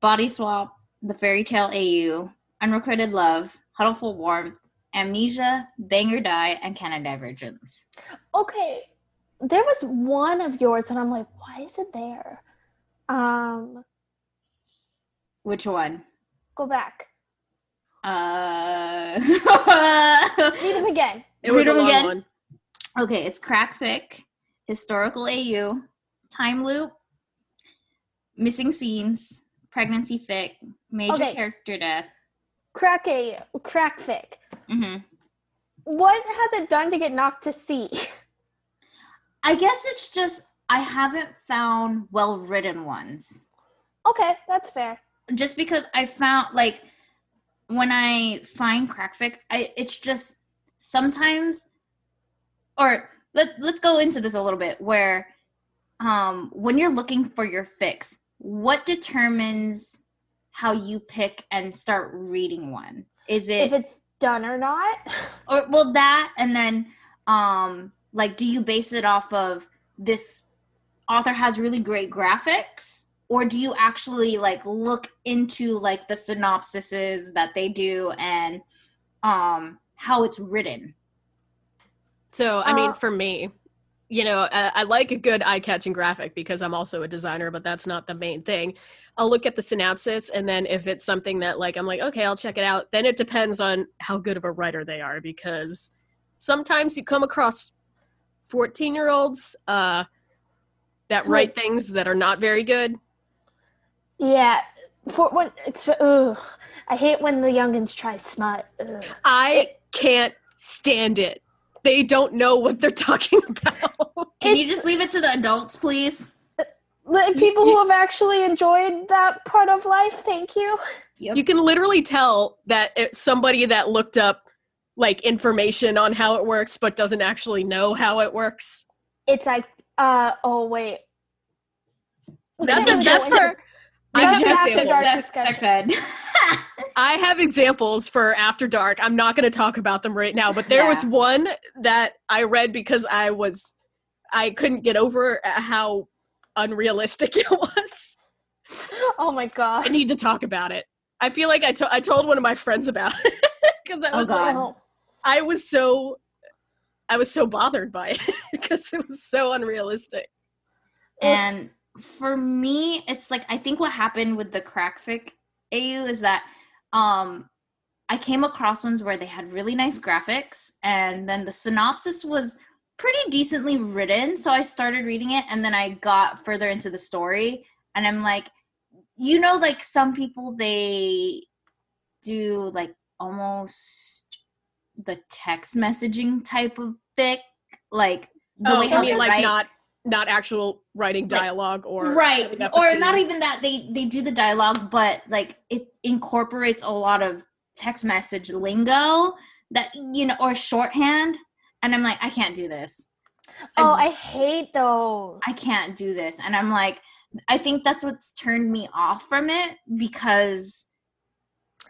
Speaker 3: body swap, the fairy tale AU, unrequited love, huddle for warmth, amnesia, bang or die, and canon divergence.
Speaker 4: Okay, there was one of yours, and I'm like, why is it there? Um,
Speaker 3: Which one?
Speaker 4: go back,
Speaker 3: Uh,
Speaker 4: read them again.
Speaker 2: It was
Speaker 3: Read
Speaker 2: a
Speaker 3: 'em
Speaker 2: long
Speaker 3: again?
Speaker 2: one.
Speaker 3: Okay, it's crack fic, historical AU, time loop, missing scenes, pregnancy fic, major
Speaker 4: Okay.
Speaker 3: character death.
Speaker 4: Crack a crack fic.
Speaker 3: hmm
Speaker 4: What has it done to get knocked to C?
Speaker 3: I guess it's just I haven't found well written ones.
Speaker 4: okay, that's fair.
Speaker 3: Just because I found like when I find crackfic, I it's just sometimes or let, let's go into this a little bit where um when you're looking for your fix, what determines how you pick and start reading one? Is it
Speaker 4: If it's done or not.
Speaker 3: or well that and then um like do you base it off of this author has really great graphics or do you actually like look into like the synopsises that they do and um how it's written
Speaker 2: So, I mean,
Speaker 4: Uh,
Speaker 2: for me, you know, I, I like a good eye-catching graphic because I'm also a designer, but that's not the main thing. I'll look at the synopsis, and then if it's something that, like, I'm like, okay, I'll check it out. Then it depends on how good of a writer they are, because sometimes you come across 14-year-olds uh, that write things that are not very good.
Speaker 4: Yeah, for when it's ugh. I hate when the youngins try smut. Ugh.
Speaker 2: I can't stand it. They don't know what they're talking about.
Speaker 3: Can you just leave it to the adults, please?
Speaker 4: The people who have actually enjoyed that part of life, thank you.
Speaker 2: You can literally tell that it's somebody that looked up like information on how it works but doesn't actually know how it works.
Speaker 4: It's like, uh, oh wait,
Speaker 2: That's a
Speaker 4: go
Speaker 2: that's for I
Speaker 4: That's
Speaker 2: have
Speaker 4: an after
Speaker 2: examples.
Speaker 4: dark
Speaker 3: sex,
Speaker 4: discussion.
Speaker 3: sex ed.
Speaker 2: I have examples for After Dark. I'm not going to talk about them right now, but there was one that I read because I was I couldn't get over how unrealistic it was.
Speaker 4: Oh my god.
Speaker 2: I need to talk about it. I feel like I to- I told one of my friends about it because I
Speaker 3: Oh,
Speaker 2: was like,
Speaker 4: Oh.
Speaker 2: I was so I was so bothered by it because it was so unrealistic.
Speaker 3: And for me, it's like I think what happened with the crackfic AU is that um I came across ones where they had really nice graphics and then the synopsis was pretty decently written. So I started reading it and then I got further into the story and I'm like, you know, like some people they do like almost the text messaging type of fic, like the
Speaker 2: oh,
Speaker 3: way how they
Speaker 2: like
Speaker 3: write
Speaker 2: not not actual writing
Speaker 3: Like,
Speaker 2: dialogue or
Speaker 3: right
Speaker 2: setting up a
Speaker 3: or not even that they they do the dialogue but like it incorporates a lot of text message lingo that you know or shorthand and i'm like i can't do this
Speaker 4: Oh,
Speaker 3: I,
Speaker 4: I hate those.
Speaker 3: I can't do this and i'm like i think that's what's turned me off from it because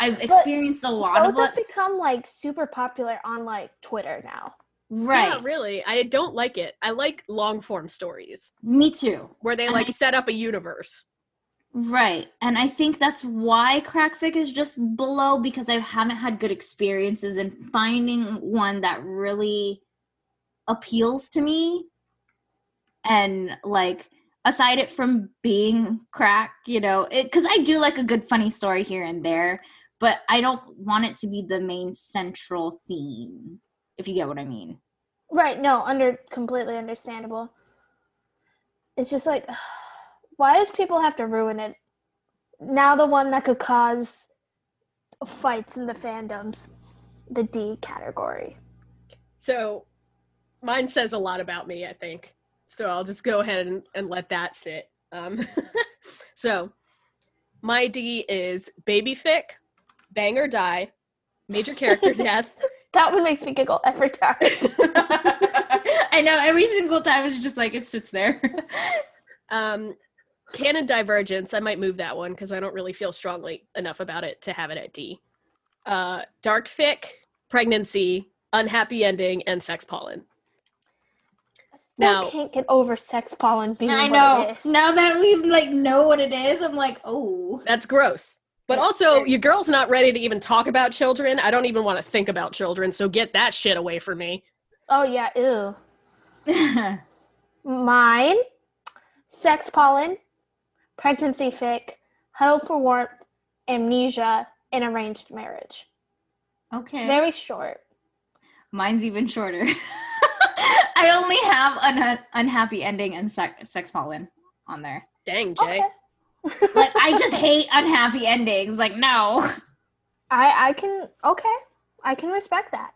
Speaker 3: i've experienced a lot
Speaker 4: Those
Speaker 3: of what
Speaker 4: have become like super popular on like Twitter now.
Speaker 3: Right
Speaker 2: Yeah, really. I don't like it. I like long form stories
Speaker 3: me too
Speaker 2: where they
Speaker 3: And
Speaker 2: like
Speaker 3: I-
Speaker 2: set up a universe.
Speaker 3: Right. And I think that's why crackfic is just below because I haven't had good experiences in finding one that really appeals to me. And like aside it from being crack, you know, cuz I do like a good funny story here and there, but I don't want it to be the main central theme, if you get what I mean.
Speaker 4: Right, no, under completely understandable. It's just like why does people have to ruin it? Now the one that could cause fights in the fandoms, the D category.
Speaker 2: So mine says a lot about me, I think. So I'll just go ahead and, and let that sit. Um, so my D is baby fic, bang or die, major character death,
Speaker 4: That one makes me giggle every time.
Speaker 3: I know every single time it's just like it sits there.
Speaker 2: um, canon divergence. I might move that one because I don't really feel strongly enough about it to have it at D. Uh, dark fic, pregnancy, unhappy ending, and sex pollen.
Speaker 4: Now
Speaker 2: Now-
Speaker 4: can't get over sex pollen being
Speaker 3: I
Speaker 4: what
Speaker 3: know.
Speaker 4: it is.
Speaker 3: Now that we like know what it is, I'm like, oh.
Speaker 2: That's gross. But also,
Speaker 4: very-
Speaker 2: your girl's not ready to even talk about children. I don't even want to think about children, so get that shit away from me.
Speaker 4: Oh yeah, ew. Mine, sex pollen, pregnancy fic, huddle for warmth, amnesia, and arranged marriage.
Speaker 3: okay.
Speaker 4: Very short.
Speaker 3: Mine's even shorter. I only have an un- unhappy ending and sex, sex pollen on there.
Speaker 2: Dang, Jay.
Speaker 4: Okay.
Speaker 3: Like I just hate unhappy endings. Like no.
Speaker 4: I I can okay. I can respect that.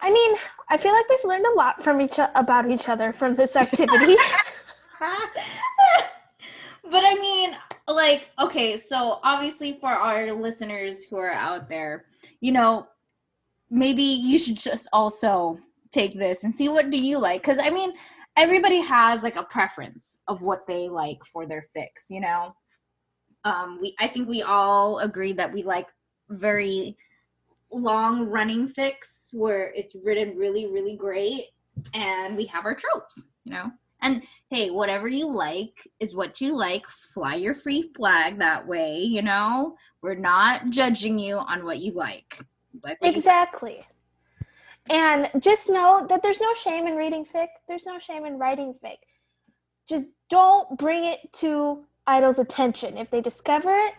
Speaker 4: I mean, I feel like we've learned a lot from each about each other from this activity.
Speaker 3: but I mean, like, okay, so obviously for our listeners who are out there, you know, maybe you should just also take this and see what do you like because I mean, everybody has like a preference of what they like for their fix, you know. Um, we I think we all agree that we like very long running fix where it's written really really great and we have our tropes, you know. And hey, whatever you like is what you like. Fly your free flag that way, you know? We're not judging you on what you like. What you-
Speaker 4: exactly. And just know that there's no shame in reading fic. There's no shame in writing fic. Just don't bring it to idols' attention. If they discover it,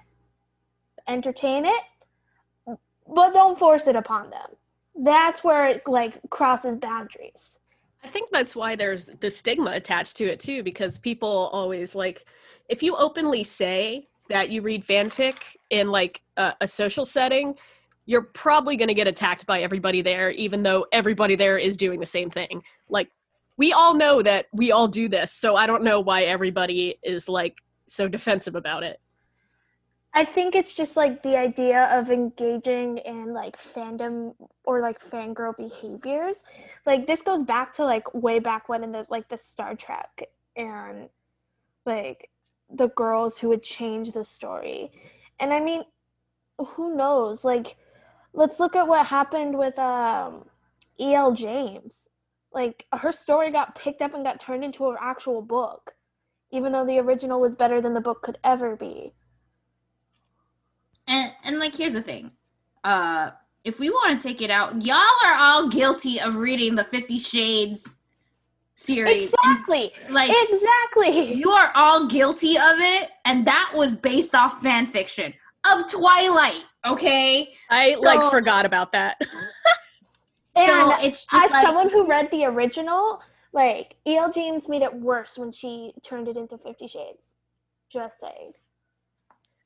Speaker 4: entertain it, but don't force it upon them. That's where it like crosses boundaries.
Speaker 2: I think that's why there's the stigma attached to it too, because people always like, if you openly say that you read fanfic in like a, a social setting, you're probably going to get attacked by everybody there, even though everybody there is doing the same thing. Like, we all know that we all do this, so I don't know why everybody is like so defensive about it.
Speaker 4: I think it's just like the idea of engaging in like fandom or like fangirl behaviors. Like this goes back to like way back when in the like the Star Trek and like the girls who would change the story. And I mean, who knows? Like let's look at what happened with um E.L. James. Like her story got picked up and got turned into an actual book, even though the original was better than the book could ever be.
Speaker 3: And and like here's the thing. Uh if we want to take it out, y'all are all guilty of reading the 50 Shades series.
Speaker 4: Exactly.
Speaker 3: And, like
Speaker 4: exactly.
Speaker 3: You are all guilty of it and that was based off fan fiction of Twilight, okay?
Speaker 2: I
Speaker 3: So-
Speaker 2: like forgot about that.
Speaker 3: So
Speaker 4: And
Speaker 3: it's just
Speaker 4: As
Speaker 3: like
Speaker 4: someone who read the original, like E.L. James made it worse when she turned it into Fifty Shades. Just saying.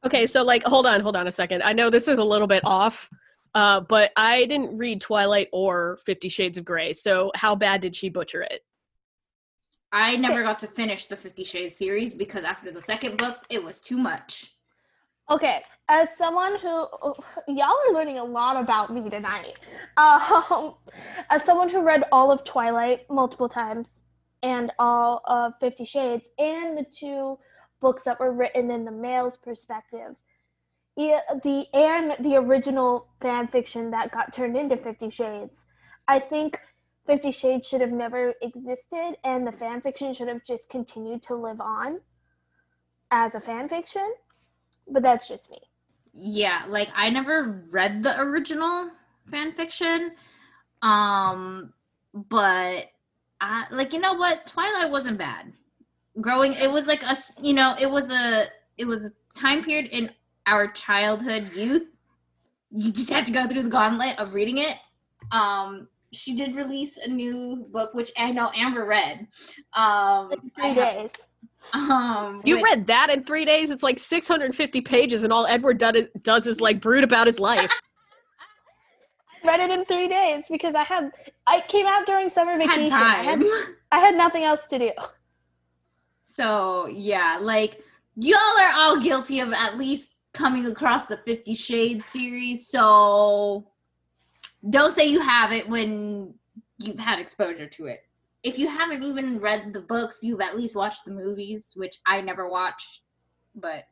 Speaker 2: Okay, so like hold on, hold on a second. I know this is a little bit off, uh, but I didn't read Twilight or Fifty Shades of Grey. So how bad did she butcher it?
Speaker 3: I never got to finish the 50 Shades series because after the second book, it was too much.
Speaker 4: Okay, as someone who y'all are learning a lot about me tonight. Um, as someone who read all of Twilight multiple times and all of Fifty Shades and the two books that were written in the male's perspective, the and the original fan fiction that got turned into Fifty Shades, I think Fifty Shades should have never existed, and the fan fiction should have just continued to live on as a fan fiction. But that's just me.
Speaker 3: Yeah, like I never read the original fan fiction. Um but I like you know what? Twilight wasn't bad. Growing it was like us, you know, it was a it was a time period in our childhood youth. You just had to go through the gauntlet of reading it. Um she did release a new book which I know Amber read. Um
Speaker 4: Three
Speaker 3: have-
Speaker 4: days.
Speaker 3: um
Speaker 2: You
Speaker 3: which-
Speaker 2: read that in three days? It's like 650 pages, and all Edward do- does is like brood about his life.
Speaker 4: I read it in three days because I had I came out during summer vacation.
Speaker 3: had
Speaker 4: I had, I had nothing else to do.
Speaker 3: So yeah, like y'all are all guilty of at least coming across the Fifty Shades series. So don't say you have it when you've had exposure to it. If you haven't even read the books, you've at least watched the movies, which I never watched. But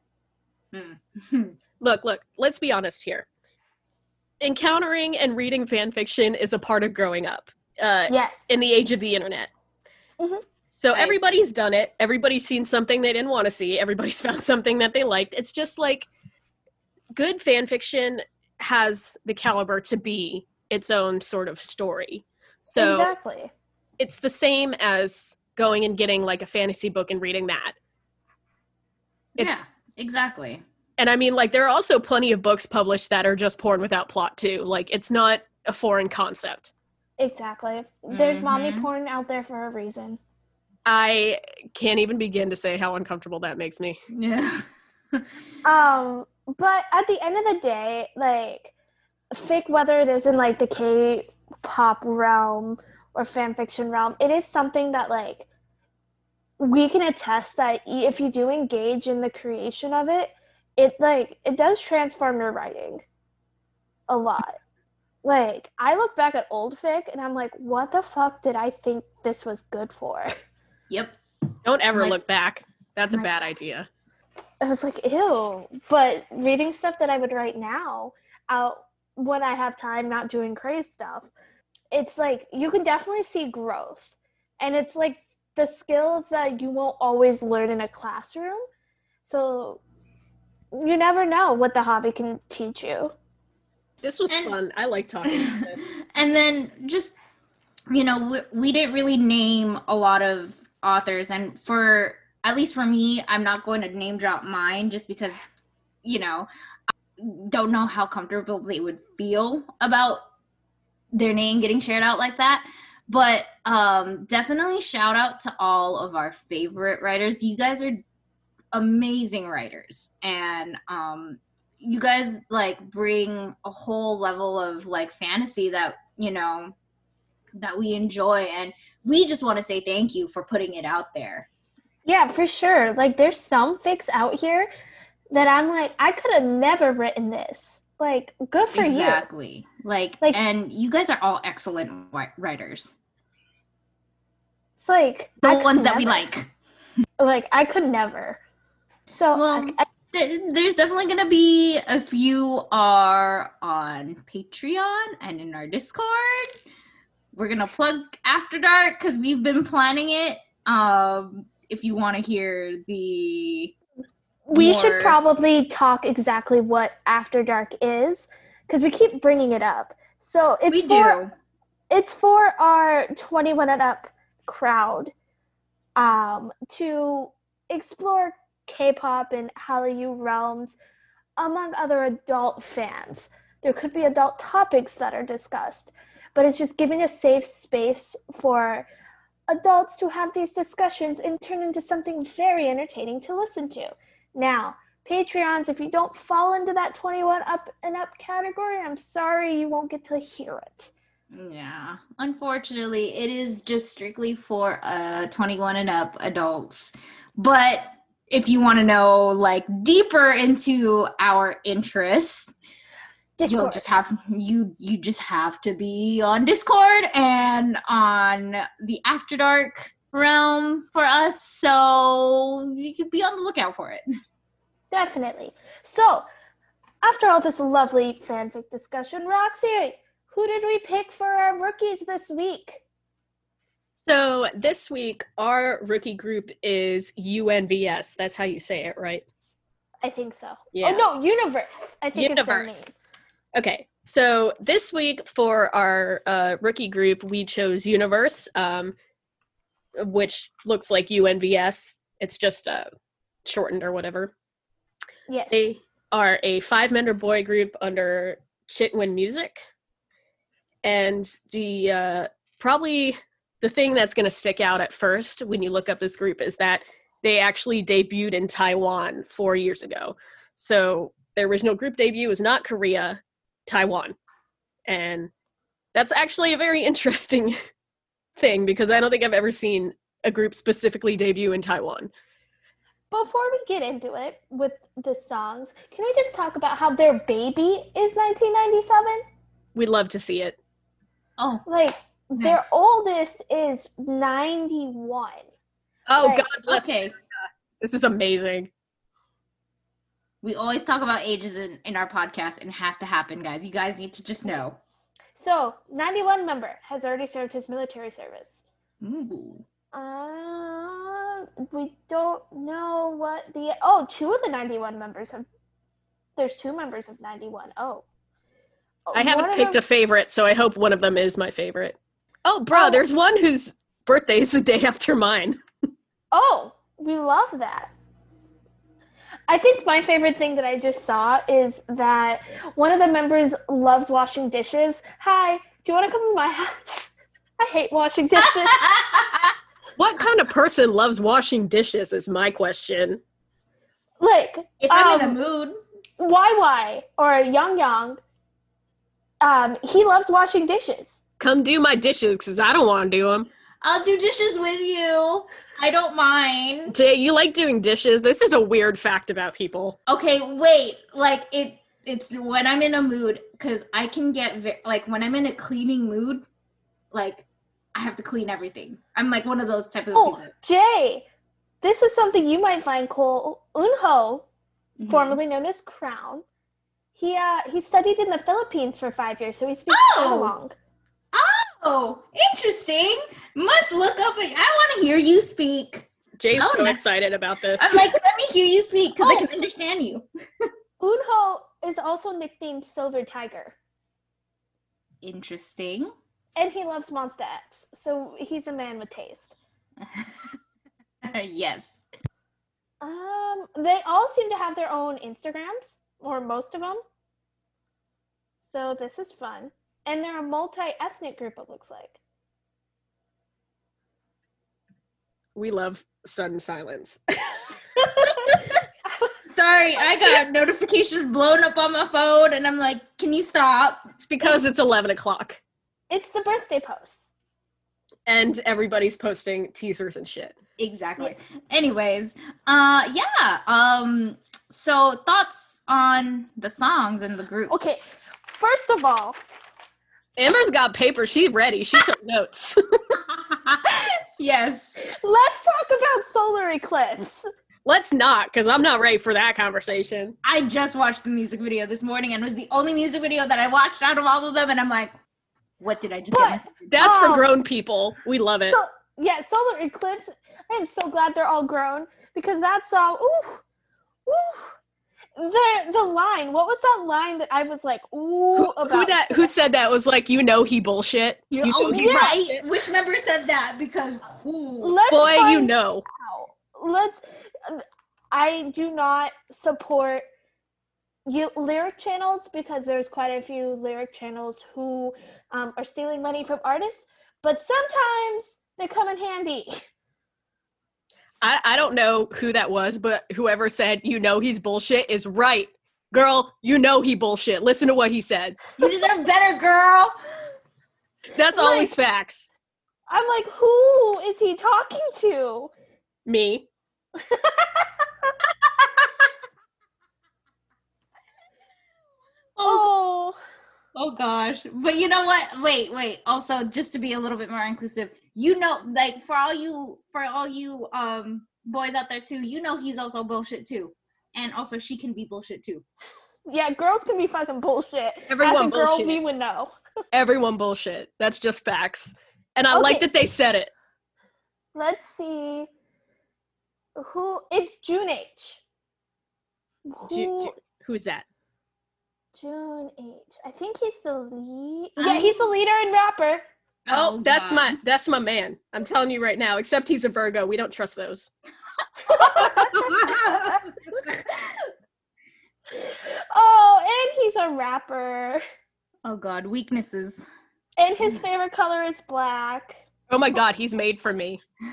Speaker 3: hmm.
Speaker 2: look, look, let's be honest here. Encountering and reading fan fiction is a part of growing up uh,
Speaker 4: Yes.
Speaker 2: in the age of the internet.
Speaker 4: Mhm.
Speaker 2: So
Speaker 3: Right.
Speaker 2: everybody's done it. Everybody's seen something they didn't want to see. Everybody's found something that they liked. It's just like good fan fiction has the caliber to be its own sort of story. So
Speaker 4: exactly.
Speaker 2: it's the same as going and getting like a fantasy book and reading that. It's
Speaker 3: yeah, exactly.
Speaker 2: and I mean like there are also plenty of books published that are just porn without plot too. Like it's not a foreign concept.
Speaker 4: Exactly. There's mommy
Speaker 3: Mhm.
Speaker 4: porn out there for a reason.
Speaker 2: I can't even begin to say how uncomfortable that makes me.
Speaker 3: Yeah.
Speaker 4: Um, but at the end of the day, like fake whether it is in like the K pop realm or fan fiction realm, it is something that like we can attest that if you do engage in the creation of it, it like it does transform your writing a lot. Like I look back at old fic and I'm like, what the fuck did I think this was good for?
Speaker 3: yep.
Speaker 2: Don't ever
Speaker 3: Like-
Speaker 2: look back. That's a
Speaker 3: Like-
Speaker 2: bad idea.
Speaker 4: I was like, ew. But reading stuff that I would write now out when I have time, not doing crazy stuff, it's like you can definitely see growth. And it's like the skills that you won't always learn in a classroom. So you never know what the hobby can teach you.
Speaker 2: This was
Speaker 3: And-
Speaker 2: fun. I like talking about this.
Speaker 3: and then just you know we, we didn't really name a lot of authors and for at least for me i'm not going to name drop mine just because you know I don't know how comfortable they would feel about their name getting shared out like that. But um definitely shout out to all of our favorite writers. You guys are amazing writers. And um you guys like bring a whole level of like fantasy that you know that we enjoy. And we just want to say thank you for putting it out there.
Speaker 4: Yeah, for sure. Like there's some fics out here that I'm like, I could have never written this. Like, good for you.
Speaker 3: exactly like,
Speaker 4: Like-
Speaker 3: and you guys are all excellent writers
Speaker 4: It's like
Speaker 3: the ones that we like
Speaker 4: Like I could never. So
Speaker 3: Well,
Speaker 4: I- I-
Speaker 3: Th- there's definitely gonna be a few are on patreon and in our discord we're gonna plug after dark because we've been planning it um if you want to hear the
Speaker 4: we
Speaker 3: more-
Speaker 4: should probably talk exactly what After Dark is because we keep bringing it up. So it's
Speaker 3: we
Speaker 4: for
Speaker 3: do
Speaker 4: it's for our 21 and up crowd um, to explore K-pop and Hallyu realms among other adult fans. There could be adult topics that are discussed, but it's just giving a safe space for adults to have these discussions and turn into something very entertaining to listen to. Now, Patreons, if you don't fall into that 21 up and up category, I'm sorry you won't get to hear it.
Speaker 3: yeah unfortunately it is just strictly for uh 21 and up adults but if you want to know like deeper into our interests you'll just have you you just have to be on discord and on the after dark realm for us so you could be on the lookout for it
Speaker 4: Definitely. So, after all this lovely fanfic discussion, Roxy, who did we pick for our rookies this week?
Speaker 2: So this week, our rookie group is UNVS. That's how you say it, right?
Speaker 4: I think so.
Speaker 2: Yeah.
Speaker 4: Oh no, Universe. I think
Speaker 2: Universe.
Speaker 4: name.
Speaker 2: Okay, so this week for our uh, rookie group, we chose Universe, um, which looks like UNVS. It's just uh, shortened or whatever.
Speaker 4: Yes.
Speaker 2: They are a five member boy group under Chitwin Music. And the uh, probably the thing that's going to stick out at first when you look up this group is that they actually debuted in Taiwan four years ago. So their original group debut was not Korea, Taiwan. And that's actually a very interesting thing because I don't think I've ever seen a group specifically debut in Taiwan.
Speaker 4: Before we get into it with the songs, can we just talk about how their baby is 1997?
Speaker 2: We'd love to see it.
Speaker 3: oh
Speaker 4: Like their oldest is 91.
Speaker 2: Oh,
Speaker 4: Right.
Speaker 2: God bless
Speaker 3: okay
Speaker 2: This is amazing.
Speaker 3: we always talk about ages in, in our podcast and it has to happen guys you guys need to just know
Speaker 4: So, 91 member has already served his military service.
Speaker 3: Ooh.
Speaker 4: Uh, we don't know what the oh two of the 91 members have there's two members of 91 oh
Speaker 2: I haven't
Speaker 4: One
Speaker 2: picked
Speaker 4: them-
Speaker 2: a favorite, so I hope one of them is my favorite. Oh, bro,
Speaker 4: Oh.
Speaker 2: there's one whose birthday is the day after mine.
Speaker 4: oh we love that i think my favorite thing that i just saw is that one of the members loves washing dishes. Hi do you want to come to my house? I hate washing dishes.
Speaker 2: What kind of person loves washing dishes is my question.
Speaker 4: like
Speaker 3: if i'm in
Speaker 4: Um,
Speaker 3: a mood.
Speaker 4: Why, why or young young um he loves washing dishes.
Speaker 2: Come do my dishes because I don't want to do them.
Speaker 3: i'll do dishes with you i don't mind
Speaker 2: Jay, you like doing dishes? This is a weird fact about people.
Speaker 3: okay wait like it it's when i'm in a mood because i can get ve- like when i'm in a cleaning mood like i have to clean everything i'm like one of those type of
Speaker 4: Oh,
Speaker 3: people
Speaker 4: Jay, this is something you might find cool. Unho,
Speaker 3: Mhm.
Speaker 4: formerly known as Crown, he uh he studied in the Philippines for five years, so he speaks
Speaker 3: Oh!
Speaker 4: Tagalog.
Speaker 3: Oh interesting must look up and i want to hear you speak
Speaker 2: Jay's
Speaker 3: Oh,
Speaker 2: so
Speaker 3: nice.
Speaker 2: excited about this.
Speaker 3: i'm like let me hear you speak because i
Speaker 4: Oh.
Speaker 3: can understand you
Speaker 4: Unho is also nicknamed Silver Tiger,
Speaker 3: interesting
Speaker 4: and he loves Monsta X, so he's a man with taste.
Speaker 3: yes
Speaker 4: Um, they all seem to have their own Instagrams, or most of them. So this is fun, and they're a multi-ethnic group. It looks like.
Speaker 2: we love sudden silence.
Speaker 3: Sorry, I got notifications blown up on my phone, and I'm like, "Can you stop?"
Speaker 2: It's because it's 11 o'clock
Speaker 4: It's the birthday post.
Speaker 2: and everybody's posting teasers and shit.
Speaker 3: Exactly. Anyways, uh, yeah. Um, so thoughts on the songs and the group?
Speaker 4: Okay, first of all,
Speaker 2: Amber's got paper. She ready. She took notes.
Speaker 3: yes.
Speaker 4: let's talk about solar eclipse.
Speaker 2: Let's not, because I'm not ready for that conversation.
Speaker 3: I just watched the music video this morning, and it was the only music video that I watched out of all of them, and I'm like, "What did I just
Speaker 4: But-
Speaker 3: get?" myself into?
Speaker 2: That's for
Speaker 4: Oh.
Speaker 2: grown people. We love it.
Speaker 4: So, yeah, solar eclipse. I am so glad they're all grown because that song, ooh, ooh. The the line, what was that line that I was like, ooh,
Speaker 2: Who,
Speaker 4: about?
Speaker 2: who that? Who said that? Was like, you know, he bullshit.
Speaker 3: You,
Speaker 2: You
Speaker 3: oh,
Speaker 2: know he
Speaker 3: right.
Speaker 2: bullshit.
Speaker 3: Which member said that? Because who?
Speaker 4: Let's
Speaker 2: Boy, you know.
Speaker 4: out. Let's. I do not support you lyric channels because there's quite a few lyric channels who um, are stealing money from artists, but sometimes they come in handy.
Speaker 2: I, I don't know who that was, but whoever said, you know, he's bullshit is right. Girl, you know he bullshit. Listen to what he said.
Speaker 3: You deserve better, girl.
Speaker 2: That's
Speaker 4: Right.
Speaker 2: always facts.
Speaker 4: I'm like, who is he talking to?
Speaker 2: Me.
Speaker 4: Oh.
Speaker 3: oh, Oh gosh. But you know what? Wait, wait. Also, just to be a little bit more inclusive, you know, like for all you for all you um boys out there too, you know he's also bullshit too. And also she can be bullshit too.
Speaker 4: yeah, girls can be fucking bullshit.
Speaker 2: Everyone
Speaker 4: As a girl,
Speaker 2: bullshit.
Speaker 4: we would know.
Speaker 2: Everyone bullshit. That's just facts. And I like that they said it.
Speaker 4: Let's see. Who? It's June H. Who?
Speaker 2: Ju- Ju- who's that?
Speaker 4: June H. I think he's the lead. Yeah, he's the leader and rapper.
Speaker 2: Oh, oh, that's
Speaker 3: God.
Speaker 2: my that's my man. I'm telling you right now. Except he's a Virgo. We don't trust those.
Speaker 4: oh, and he's a rapper.
Speaker 3: oh god, weaknesses.
Speaker 4: And his favorite color is black.
Speaker 2: Oh my god, he's made for me.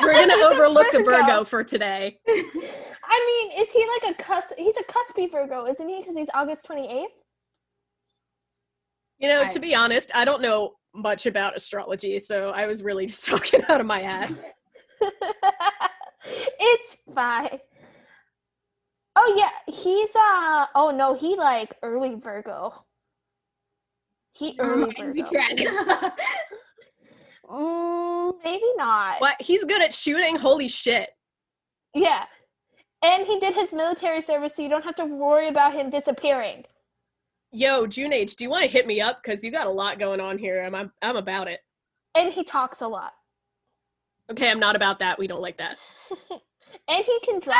Speaker 2: We're gonna
Speaker 4: And he's a
Speaker 2: overlook the Virgo for today.
Speaker 4: I mean, is he like a cus? He's a cuspy Virgo, isn't he? Because he's August twenty eighth.
Speaker 2: You know,
Speaker 3: I-
Speaker 2: to be honest, I don't know much about astrology, so I was really just talking out of my ass.
Speaker 4: it's fine. Oh yeah, he's uh oh no, he like early Virgo. He early Virgo. Mm, maybe not.
Speaker 2: What? He's good at shooting. Holy shit!
Speaker 4: Yeah. And he did his military service so you don't have to worry about him disappearing.
Speaker 2: Yo, June H, do you want to hit me up? Because you got a lot going on here. I'm, I'm I'm about it.
Speaker 4: And he talks a lot.
Speaker 2: Okay, I'm not about that. We don't like that.
Speaker 4: And he can drive.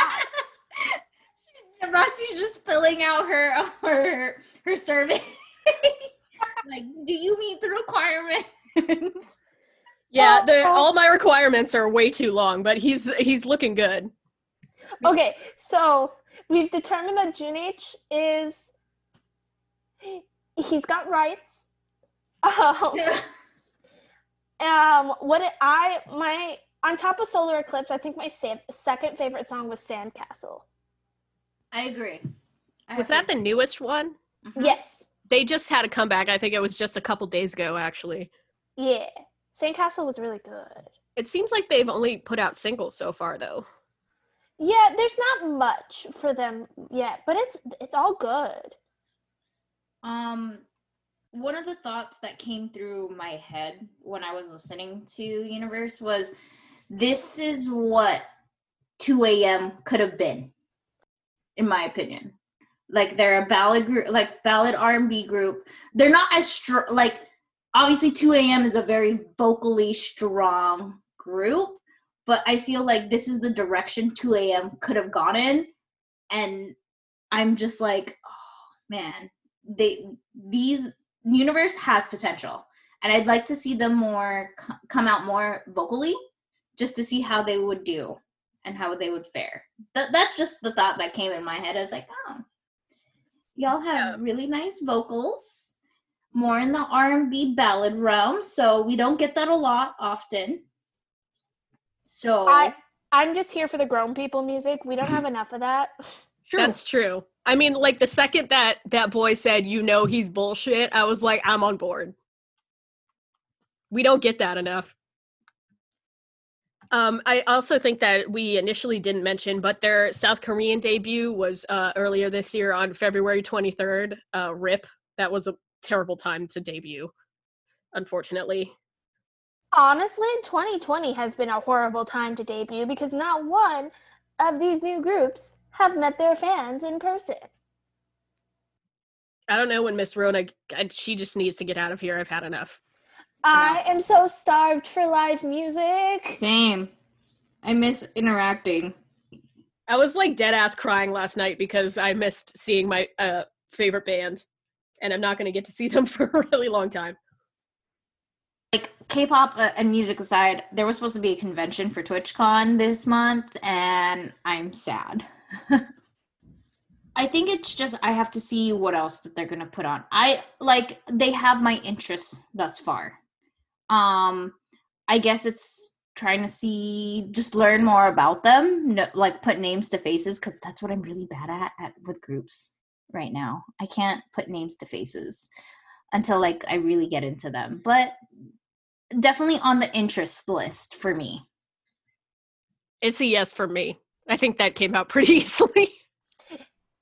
Speaker 3: Roxy's just filling out her her her survey. like, do you meet the requirements?
Speaker 2: Yeah, the all my requirements are way too long, but he's he's looking good.
Speaker 4: okay, so we've determined that June H is he's got rights. Um, um what it, I my on top of Solar Eclipse, I think my sa- second favorite song was Sandcastle.
Speaker 3: I agree. I
Speaker 2: Was that the newest one?
Speaker 3: Mhm.
Speaker 4: Yes.
Speaker 2: They just had a comeback. I think it was just a couple days ago, actually.
Speaker 4: Yeah. Sandcastle was really good.
Speaker 2: It seems like they've only put out singles so far, though.
Speaker 4: Yeah, there's not much for them yet, but it's it's all good.
Speaker 3: Um, one of the thoughts that came through my head when I was listening to Universe was, "This is what 2 a.m. could have been, in my opinion. Like they're a ballad group, like ballad R&B group. They're not as strong. Like obviously 2 a.m. is a very vocally strong group, but I feel like this is the direction 2 a.m. could have gone in, and I'm just like, oh man, they these universe has potential. And i'd like to see them more come out more vocally just to see how they would do and how they would fare. Th- that's just the thought that came in my head. I was like oh y'all have really nice vocals more in the r&b ballad realm so we don't get that a lot often. So
Speaker 4: I I'm just here for the grown people music. We don't have enough of that.
Speaker 2: That's true. I mean, like the second that that boy said, "You know he's bullshit," I was like, "I'm on board." We don't get that enough. Um, I also think that we initially didn't mention, but their South Korean debut was uh, earlier this year on February 23rd. Uh, RIP. That was a terrible time to debut, unfortunately.
Speaker 4: Honestly, 2020 has been a horrible time to debut because not one of these new groups have met their fans in person.
Speaker 2: I don't know when Miss Rona, she just needs to get out of here. I've had enough.
Speaker 4: I am so starved for live music.
Speaker 3: Same. I miss interacting.
Speaker 2: I was like dead ass crying last night because I missed seeing my uh, favorite band, and I'm not going to get to see them for a really long time.
Speaker 3: Like K-pop uh, and music aside, there was supposed to be a convention for TwitchCon this month, and I'm sad. I think it's just I have to see what else that they're gonna put on. I like they have my interests thus far. Um, I guess it's trying to see just learn more about them, no, like put names to faces because that's what I'm really bad at, at with groups right now. I can't put names to faces until like I really get into them, but definitely on the interest list for me.
Speaker 2: It's a yes for me. I think that came out pretty easily.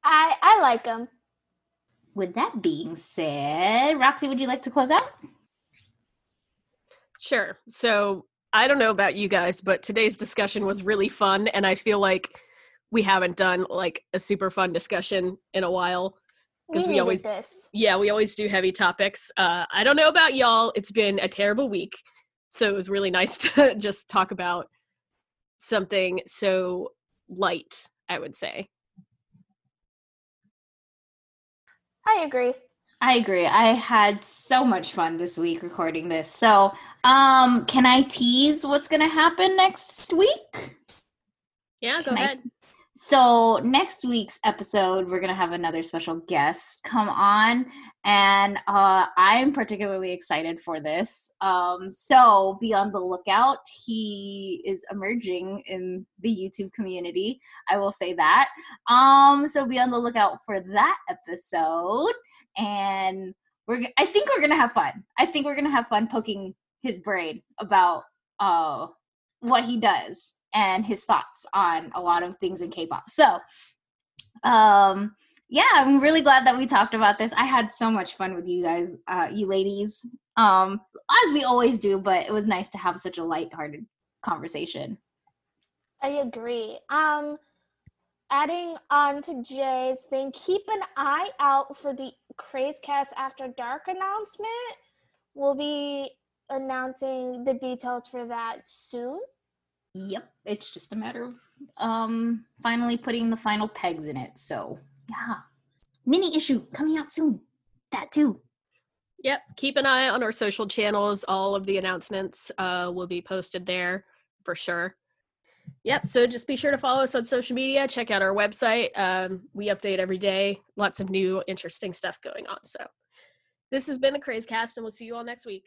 Speaker 4: I I like them.
Speaker 3: With that being said, Roxy, would you like to close out?
Speaker 2: Sure. So I don't know about you guys, but today's discussion was really fun, and I feel like we haven't done like a super fun discussion in a while. because we
Speaker 4: needed
Speaker 2: always-
Speaker 4: this.
Speaker 2: Yeah, we always do heavy topics. Uh, I don't know about y'all. It's been a terrible week, so it was really nice to just talk about something so light. I would say.
Speaker 4: I agree.
Speaker 3: I agree. I had so much fun this week recording this. So, um, can I tease what's going to happen next week?
Speaker 2: Yeah, go
Speaker 3: I-
Speaker 2: ahead.
Speaker 3: So, next week's episode, we're going to have another special guest come on, and uh, I'm particularly excited for this. Um, so, be on the lookout. He is emerging in the YouTube community. I will say that. Um, so, be on the lookout for that episode. And we're, I think we're going to have fun. I think we're going to have fun poking his brain about uh, what he does and his thoughts on a lot of things in K-pop. So, um, yeah, I'm really glad that we talked about this. I had so much fun with you guys, uh, you ladies, um, as we always do. But it was nice to have such a lighthearted conversation.
Speaker 4: I agree. Um, adding on to Jay's thing, keep an eye out for the Crazecast After Dark announcement. We'll be announcing the details for that soon.
Speaker 3: Yep, it's just a matter of um finally putting the final pegs in it. So yeah, mini issue coming out soon. That too.
Speaker 2: Yep. Keep an eye on our social channels. All of the announcements uh, will be posted there for sure. Yep. So just be sure to follow us on social media. Check out our website. Um, we update every day. Lots of new, interesting stuff going on. So this has been the Crazecast, and we'll see you all next week.